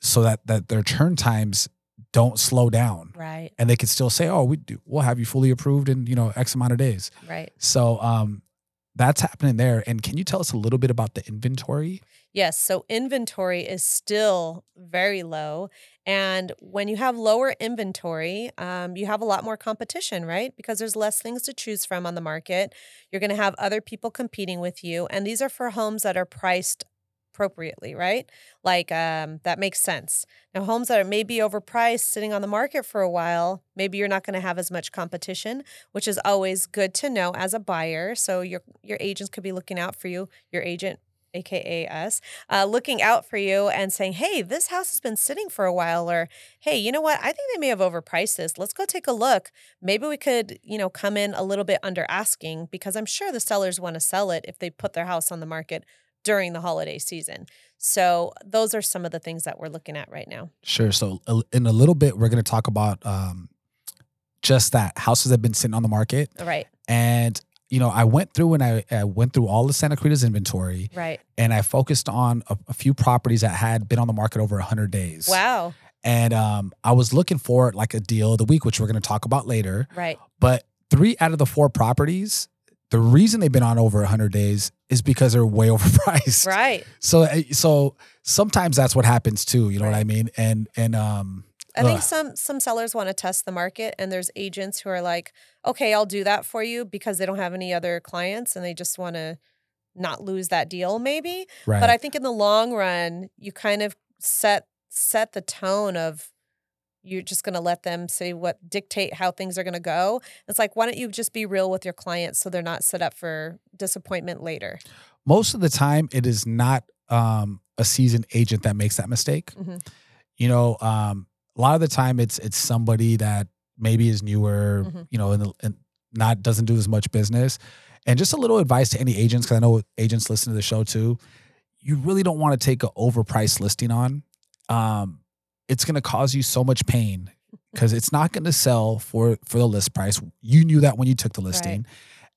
so that that their turn times don't slow down, Right. and they can still say, "Oh, we do, we'll have you fully approved in you know X amount of days." Right. So um, that's happening there. And can you tell us a little bit about the inventory? Yes. So inventory is still very low. And when you have lower inventory, um, you have a lot more competition, right? Because there's less things to choose from on the market. You're going to have other people competing with you. And these are for homes that are priced appropriately, right? Like um, that makes sense. Now, homes that are maybe overpriced, sitting on the market for a while, maybe you're not going to have as much competition, which is always good to know as a buyer. So your your agents could be looking out for you. Your agent aka us, uh, looking out for you and saying, hey, this house has been sitting for a while, or hey, you know what? I think they may have overpriced this. Let's go take a look. Maybe we could, you know, come in a little bit under asking because I'm sure the sellers want to sell it if they put their house on the market during the holiday season. So those are some of the things that we're looking at right now. Sure. So in a little bit, we're going to talk about um, just that houses that have been sitting on the market, All right, and you know, I went through and I, I went through all the Santa Cruz inventory, right. and I focused on a, a few properties that had been on the market over 100 days. Wow. And um, I was looking for like a deal of the week, which we're going to talk about later. Right. But three out of the four properties, the reason they've been on over 100 days is because they're way overpriced. Right. So, uh, so sometimes that's what happens too. You know what I mean? And and um, I think some some sellers want to test the market and there's agents who are like, "Okay, I'll do that for you because they don't have any other clients and they just want to not lose that deal maybe." right. But I think in the long run, you kind of set set the tone of you're just going to let them say what dictate how things are going to go. It's like, why don't you just be real with your clients so they're not set up for disappointment later? most of the time, it is not um, a seasoned agent that makes that mistake. Mhm. You know, um, a lot of the time it's it's somebody that maybe is newer, Mhm. you know, and, and not doesn't do as much business. And just a little advice to any agents, because I know agents listen to the show too. You really don't want to take an overpriced listing on. Um, it's going to cause you so much pain because it's not going to sell for for the list price. You knew that when you took the listing,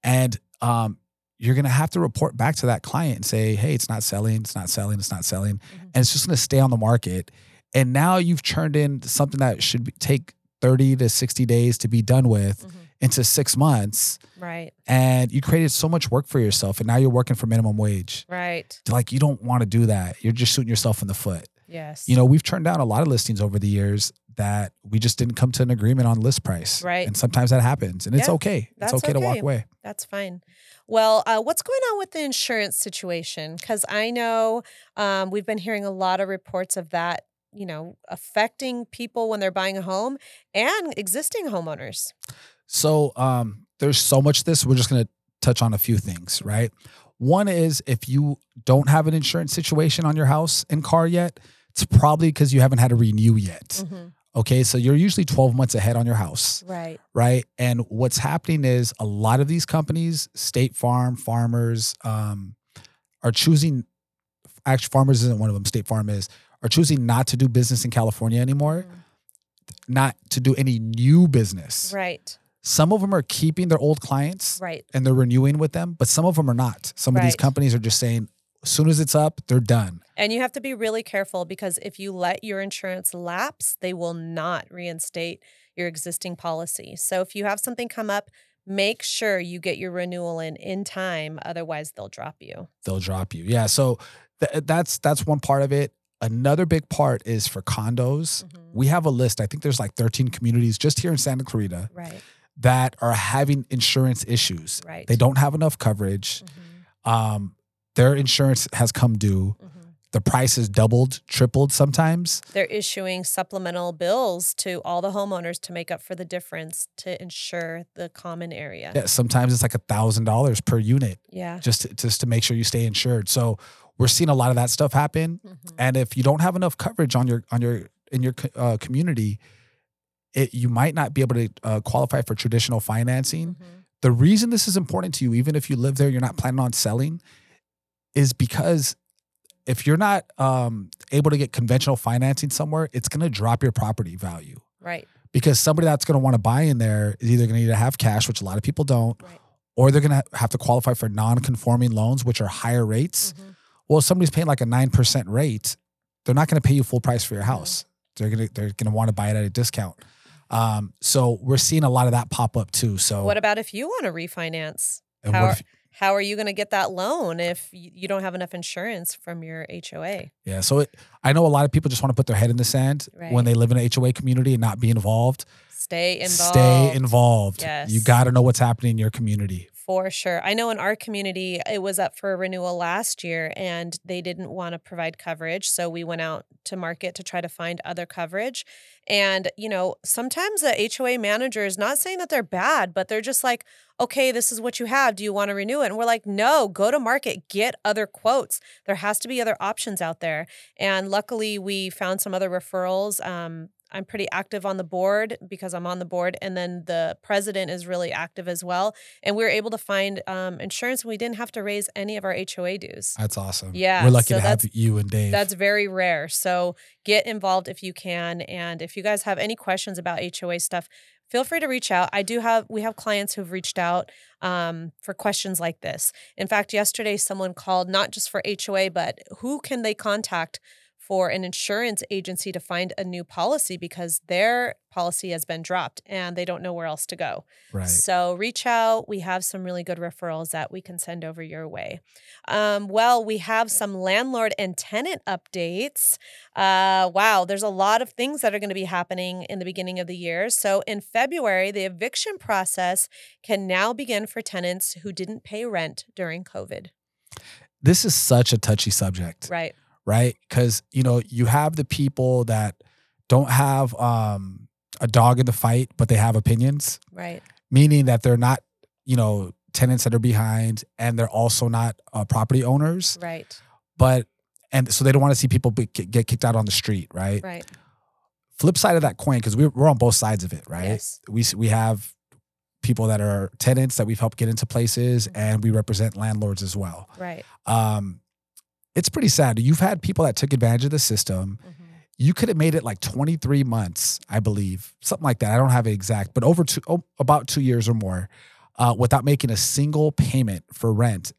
and um, you're going to have to report back to that client and say, "Hey, it's not selling. It's not selling. It's not selling," Mhm. and it's just going to stay on the market. And now you've turned in something that should be, take 30 to 60 days to be done with Mhm. into six months Right. and you created so much work for yourself and now you're working for minimum wage Right. like you don't want to do that you're just shooting yourself in the foot Yes. you know we've turned down a lot of listings over the years that we just didn't come to an agreement on list price Right. and sometimes that happens and it's Yeah, okay it's that's okay, to walk away That's fine. Well, uh, what's going on with the insurance situation? Because I know um, we've been hearing a lot of reports of that, you know, affecting people when they're buying a home and existing homeowners. So um, there's so much this. We're just going to touch on a few things, right? One is if you don't have an insurance situation on your house and car yet, it's probably because you haven't had a renew yet. Mhm. Okay. So you're usually 12 months ahead on your house, Right. right? And what's happening is a lot of these companies, State Farm, farmers, um, are choosing, actually, farmers isn't one of them, State Farm is, are choosing not to do business in California anymore, not to do any new business. Right. Some of them are keeping their old clients Right. and they're renewing with them, but some of them are not. Some of these companies are just saying, as soon as it's up, they're done. And you have to be really careful because if you let your insurance lapse, they will not reinstate your existing policy. So if you have something come up, make sure you get your renewal in in time. Otherwise, they'll drop you. They'll drop you. Yeah. So th- that's that's one part of it. Another big part is for condos. Mhm. We have a list. I think there's like 13 communities just here in Santa Clarita Right. that are having insurance issues. Right. They don't have enough coverage. Mhm. Um, their insurance has come due. Mhm. The price is doubled, tripled sometimes. They're issuing supplemental bills to all the homeowners to make up for the difference to insure the common area. Yeah, sometimes it's like a thousand dollars per unit. Yeah. just to, just to make sure you stay insured. So we're seeing a lot of that stuff happen. Mhm. And if you don't have enough coverage on your on your in your uh, community, it you might not be able to uh, qualify for traditional financing. Mhm. The reason this is important to you, even if you live there, you're not planning on selling, is because if you're not um, able to get conventional financing somewhere, it's going to drop your property value Right. because somebody that's going to want to buy in there is either going to need to have cash, which a lot of people don't, Right. or they're going to have to qualify for non-conforming loans, which are higher rates. Mhm. Well, if somebody's paying like a nine percent rate, they're not going to pay you full price for your house. They're gonna they're gonna want to buy it at a discount. Um, so we're seeing a lot of that pop up too. So What about if you want to refinance? how are- if- How are you going to get that loan if you don't have enough insurance from your HOA? yeah, so it, I know a lot of people just want to put their head in the sand when they live in an HOA community and not be involved. Stay involved. Stay involved. You got to know what's happening in your community. For sure. I know in our community, it was up for renewal last year and they didn't want to provide coverage. So we went out to market to try to find other coverage. And, you know, sometimes the HOA manager is not saying that they're bad, but they're just like, okay, this is what you have. Do you want to renew it? And we're like, no, go to market, get other quotes. There has to be other options out there. And luckily, we found some other referrals. Um, I'm pretty active on the board because I'm on the board. And then the president is really active as well. And we were able to find um, insurance and we didn't have to raise any of our HOA dues. That's awesome. Yeah, we're lucky so to have you and Dave. That's very rare. So get involved if you can. And if you guys have any questions about HOA stuff, feel free to reach out. I do have, we have clients who've reached out um, for questions like this. In fact, yesterday someone called not just for HOA, but who can they contact for an insurance agency to find a new policy because their policy has been dropped and they don't know where else to go. right. So reach out. We have some really good referrals that we can send over your way. Um, well, we have some landlord and tenant updates. Uh, wow, there's a lot of things that are going to be happening in the beginning of the year. So in February, the eviction process can now begin for tenants who didn't pay rent during COVID. This is such a touchy subject. Right. Right? Because you know you have the people that don't have um, a dog in the fight, but they have opinions, Right. meaning that they're not, you know, tenants that are behind, and they're also not uh, property owners, Right. but and so they don't want to see people be, get kicked out on the street, right? Right. Flip side of that coin, because we're we're on both sides of it, right? Yes. We we have people that are tenants that we've helped get into places, Mhm. and we represent landlords as well. Right. Um, it's pretty sad. You've had people that took advantage of the system. Mhm. you could have made it like 23 months, I believe, something like that. I don't have it exact, but over two, oh, about two years or more, uh, without making a single payment for rent,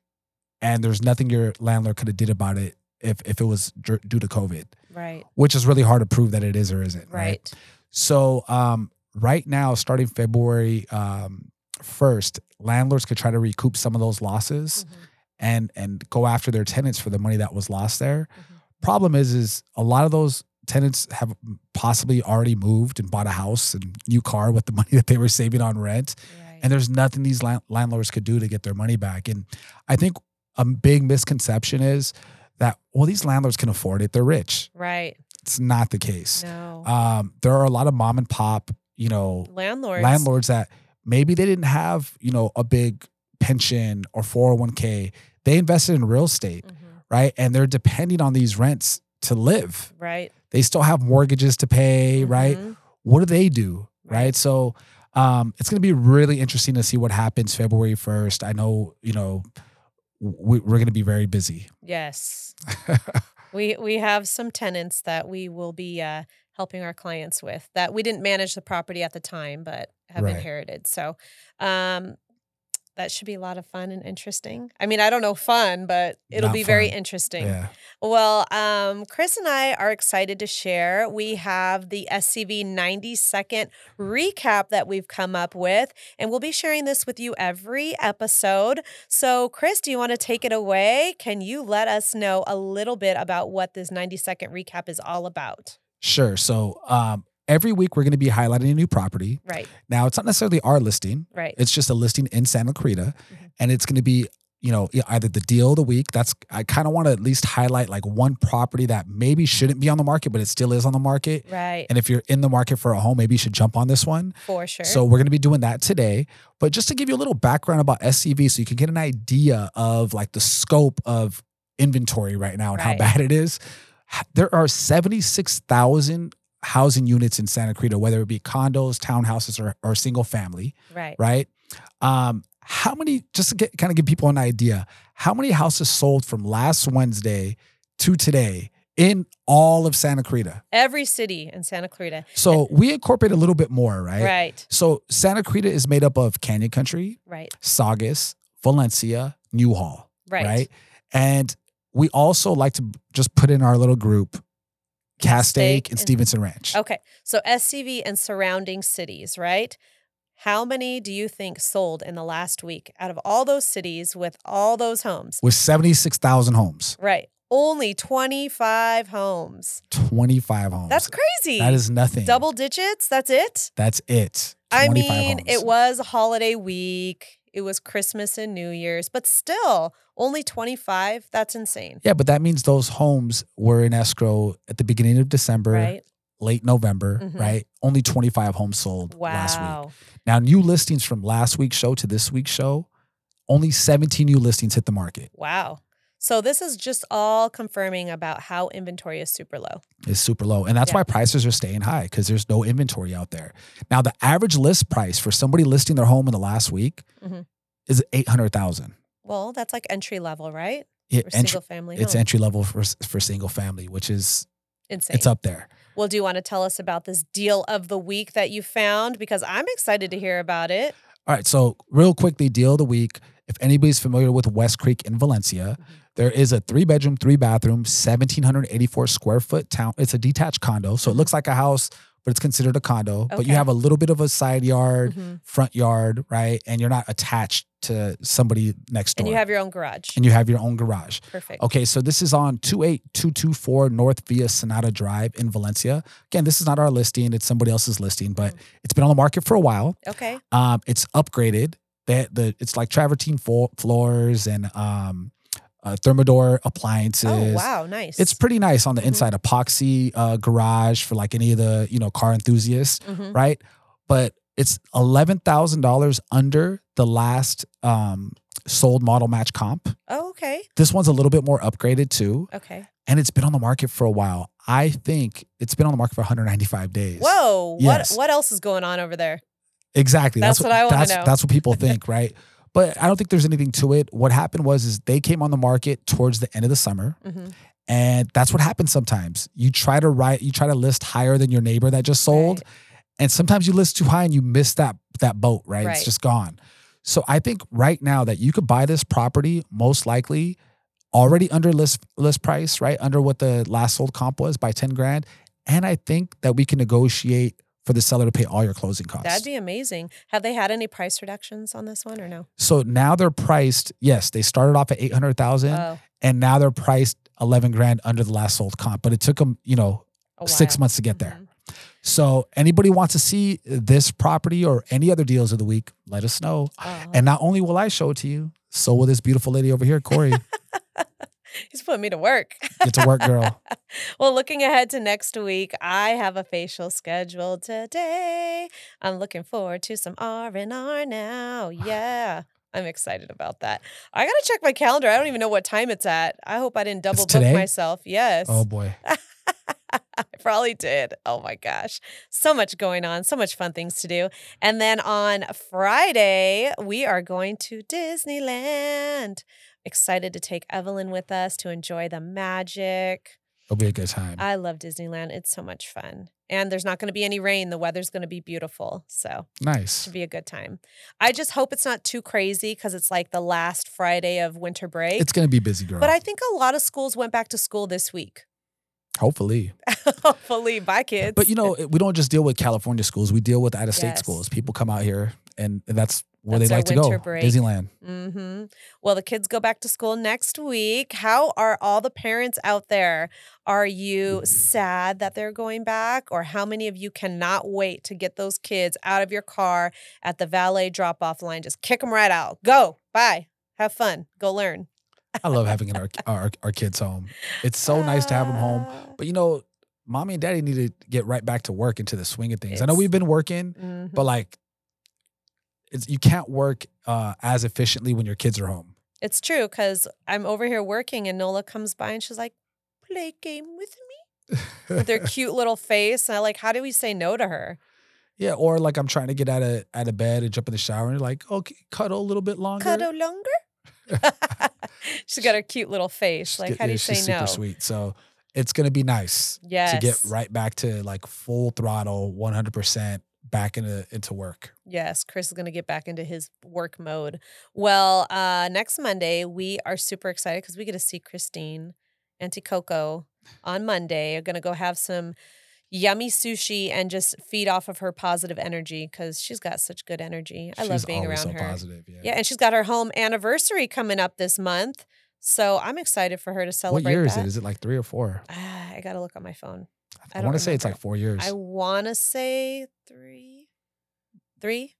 and there's nothing your landlord could have did about it if if it was dr- due to COVID. Right. which is really hard to prove that it is or isn't. Right. Right. So um, right now, starting February um, 1st, landlords could try to recoup some of those losses Mhm. And and go after their tenants for the money that was lost there. Mhm. Problem is, is a lot of those tenants have possibly already moved and bought a house and new car with the money that they were saving on rent, Right. and there's nothing these landlords could do to get their money back. And I think a big misconception is that well, these landlords can afford it; they're rich. right. It's not the case. No. Um, there are a lot of mom and pop, you know, Landlords. landlords that maybe they didn't have, you know, a big pension or 401k. They invested in real estate, Mhm. right? And they're depending on these rents to live. Right. They still have mortgages to pay, right? Mhm. What do they do? Right. Right. So um, it's going to be really interesting to see what happens February 1st. I know, you know, we, we're going to be very busy. Yes. we we have some tenants that we will be uh, helping our clients with that we didn't manage the property at the time, but have Right. inherited. So um, that should be a lot of fun and interesting. I mean, I don't know fun, but it'll Not be very interesting. yeah. Well, um, Chris and I are excited to share. We have the SCV 90 second recap that we've come up with, and we'll be sharing this with you every episode. So, Chris, do you want to take it away? Can you let us know a little bit about what this 90 second recap is all about? Sure. So um, every week we're going to be highlighting a new property. Right, Now, it's not necessarily our listing. right. It's just a listing in Santa Clarita, Mhm. and it's going to be you know either the deal of the week. That's I kind of want to at least highlight like one property that maybe shouldn't be on the market, but it still is on the market. Right, And if you're in the market for a home, maybe you should jump on this one. for sure. So we're going to be doing that today. But just to give you a little background about SCV, so you can get an idea of like the scope of inventory right now and how bad it is. There are seventy six thousand housing units in Santa Clarita, whether it be condos, townhouses, or, or single family right, right? Um, how many, just to get kind of give people an idea, how many houses sold from last Wednesday to today in all of Santa Clarita? every city in Santa Clarita. So we incorporate a little bit more, right? Right, So Santa Clarita is made up of Canyon Country, right, Saugus, Valencia, Newhall, right. right? And we also like to just put in our little group Castaic and Stevenson Ranch. Okay. So SCV and surrounding cities, right? How many do you think sold in the last week out of all those cities with all those homes? With 76,000 homes, Right. Only 25 homes. 25 homes. That's crazy. That is nothing. double digits. That's it. That's it. I mean, homes. it was holiday week. It was Christmas and New Year's, but still only 25. That's insane. Yeah, but that means those homes were in escrow at the beginning of December, Right? late November, Mhm. right? Only 25 homes sold last week. Now, new listings from last week's show to this week's show, only 17 new listings hit the market. Wow. So this is just all confirming about how inventory is super low. It's super low. And that's Yeah. why prices are staying high because there's no inventory out there. Now, the average list price for somebody listing their home in the last week Mhm. is 800,000. Well, that's like entry level, right? It, For entry, single family it's home. entry level for, for single family, which is, Insane. it's up there. Well, do you want to tell us about this deal of the week that you found? Because I'm excited to hear about it. All right, so real quickly, deal of the week. If anybody's familiar with West Creek in Valencia, Mhm. There is a three bedroom, three bathroom, 1,784 square foot town. It's a detached condo. So it looks like a house, but it's considered a condo. But you have a little bit of a side yard, Mhm. front yard, right? And you're not attached to somebody next door. And you have your own garage. and you have your own garage. Perfect. Okay, so this is on 28224 North Via Sonata Drive in Valencia. Again, this is not our listing, it's somebody else's listing, but Mm. it's been on the market for a while. Okay. Um, it's upgraded. That the it's like travertine floors and um, uh, thermador appliances. Oh, wow. Nice. It's pretty nice on the Mhm. inside. Epoxy uh, garage for like any of the you know car enthusiasts, Mhm. right? But it's eleven thousand dollars under the last um, sold model match comp. Oh, okay. This one's a little bit more upgraded too, Okay. and it's been on the market for a while. I think it's been on the market for 195 days. Whoa. Yes. What what else is going on over there? Exactly. That's what I wanna know. That's what people think, right? But I don't think there's anything to it. What happened was is they came on the market towards the end of the summer, Mhm. and that's what happens sometimes. You try to write, you try to list higher than your neighbor that just sold, Right. and sometimes you list too high and you miss that that boat, right? Right. It's just gone. So I think right now that you could buy this property most likely already under list list price, right? Under what the last sold comp was by 10 grand. And I think that we can negotiate for the seller to pay all your closing costs. That'd be amazing. Have they had any price reductions on this one or no? so now they're priced, yes, they started off at 800,000 Oh, and now they're priced 11 grand under the last sold comp, but it took them, you know, six months to get there. Mhm. So anybody wants to see this property or any other deals of the week, let us know. Oh. And not only will I show it to you, so will this beautiful lady over here, Cori. He's putting me to work. Get to work, girl. well, looking ahead to next week, I have a facial scheduled today. I'm looking forward to some R and R now. Yeah. I'm excited about that. I gotta check my calendar. I don't even know what time it's at. I hope I didn't double book today? myself. Yes. Oh boy. I probably did. Oh my gosh. So much going on, so much fun things to do. And then on Friday, we are going to Disneyland. Excited to take Evelyn with us to enjoy the magic. It'll be a good time. I love Disneyland. It's so much fun. And there's not going to be any rain. The weather's going to be beautiful. So nice. should be a good time. I just hope it's not too crazy because it's like the last Friday of winter break. It's gonna be busy, girl. but I think a lot of schools went back to school this week. Hopefully. Hopefully, by kids. But you know, we don't just deal with California schools. We deal with out of state Yes. schools. People come out here and that's where That's they like to go. break. Disneyland. hmm Well, the kids go back to school next week. How are all the parents out there? Are you sad that they're going back? Or how many of you cannot wait to get those kids out of your car at the valet drop off line? Just kick them right out. Go. Bye. Have fun. Go learn. I love having our, our our kids home. It's so nice to have them home. Ah. But you know, mommy and daddy need to get right back to work into the swing of things. I know we've been working, Mhm. but like it's you can't work uh, as efficiently when your kids are home. It's true because I'm over here working and Nola comes by and she's like, play game with me with their cute little face. And I like, how do we say no to her? yeah, or like I'm trying to get out of out of bed and jump in the shower and you're like, okay, cuddle a little bit longer. Cuddle longer? she's got her cute little face. Like, how do you say she's no? super sweet. So it's gonna be nice Yes. to get right back to like full throttle, 100 percent back into into work. Yes, Chris is going to get back into his work mode. Well, uh, next Monday, we are super excited because we get to see Christine Auntie Coco on Monday. We're going to go have some yummy sushi and just feed off of her positive energy because she's got such good energy. I love being around so her. Positive, yeah. Yeah, and she's got her home anniversary coming up this month. So I'm excited for her to celebrate. What year is it? Is it like three or four? Ah, I got to look on my phone. I I, want to say it's like four years. I want to say three. Three?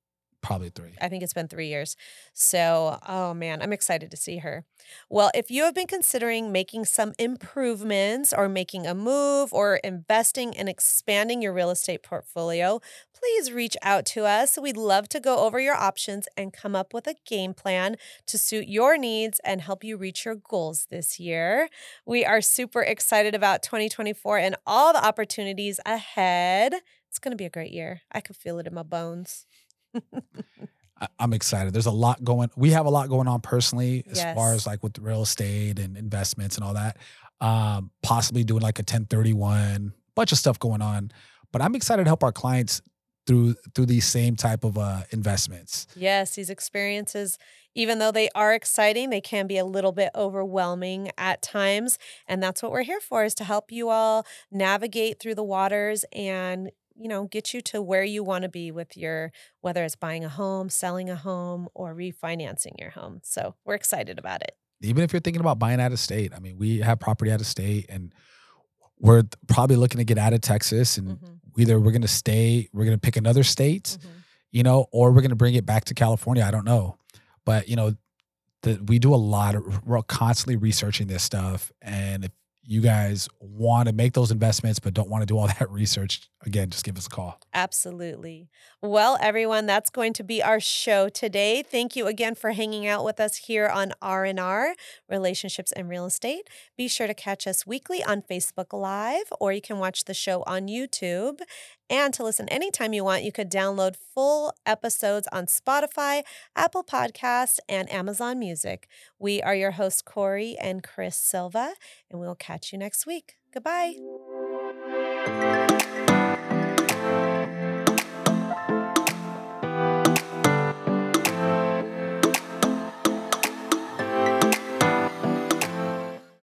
Probably three. I think it's been three years. So, oh man, I'm excited to see her. Well, if you have been considering making some improvements or making a move or investing and expanding your real estate portfolio, please reach out to us. We'd love to go over your options and come up with a game plan to suit your needs and help you reach your goals this year. We are super excited about 2024 and all the opportunities ahead. It's going to be a great year. I can feel it in my bones. I'm excited. There's a lot going. We have a lot going on personally, as far as like with real estate and investments and all that. Um, possibly doing like a 1031, bunch of stuff going on. But I'm excited to help our clients through through these same type of uh, investments. Yes, these experiences, even though they are exciting, they can be a little bit overwhelming at times. And that's what we're here for is to help you all navigate through the waters and you know, get you to where you want to be with your whether it's buying a home, selling a home, or refinancing your home. So we're excited about it. Even if you're thinking about buying out of state, I mean, we have property out of state, and we're probably looking to get out of Texas, and Mhm, either we're going to stay, we're going to pick another state, mhm. you know, or we're going to bring it back to California. I don't know. But, you know, the, we do a lot of, we're constantly researching this stuff. And if you guys want to make those investments, but don't want to do all that research, again, just give us a call. Absolutely. Well, everyone, that's going to be our show today. Thank you again for hanging out with us here on R&R, Relationships and Real Estate. Be sure to catch us weekly on Facebook Live, or you can watch the show on YouTube. And to listen anytime you want, you could download full episodes on Spotify, Apple Podcasts, and Amazon Music. We are your hosts, Cori and Chris Silva, and we'll catch you next week. Goodbye.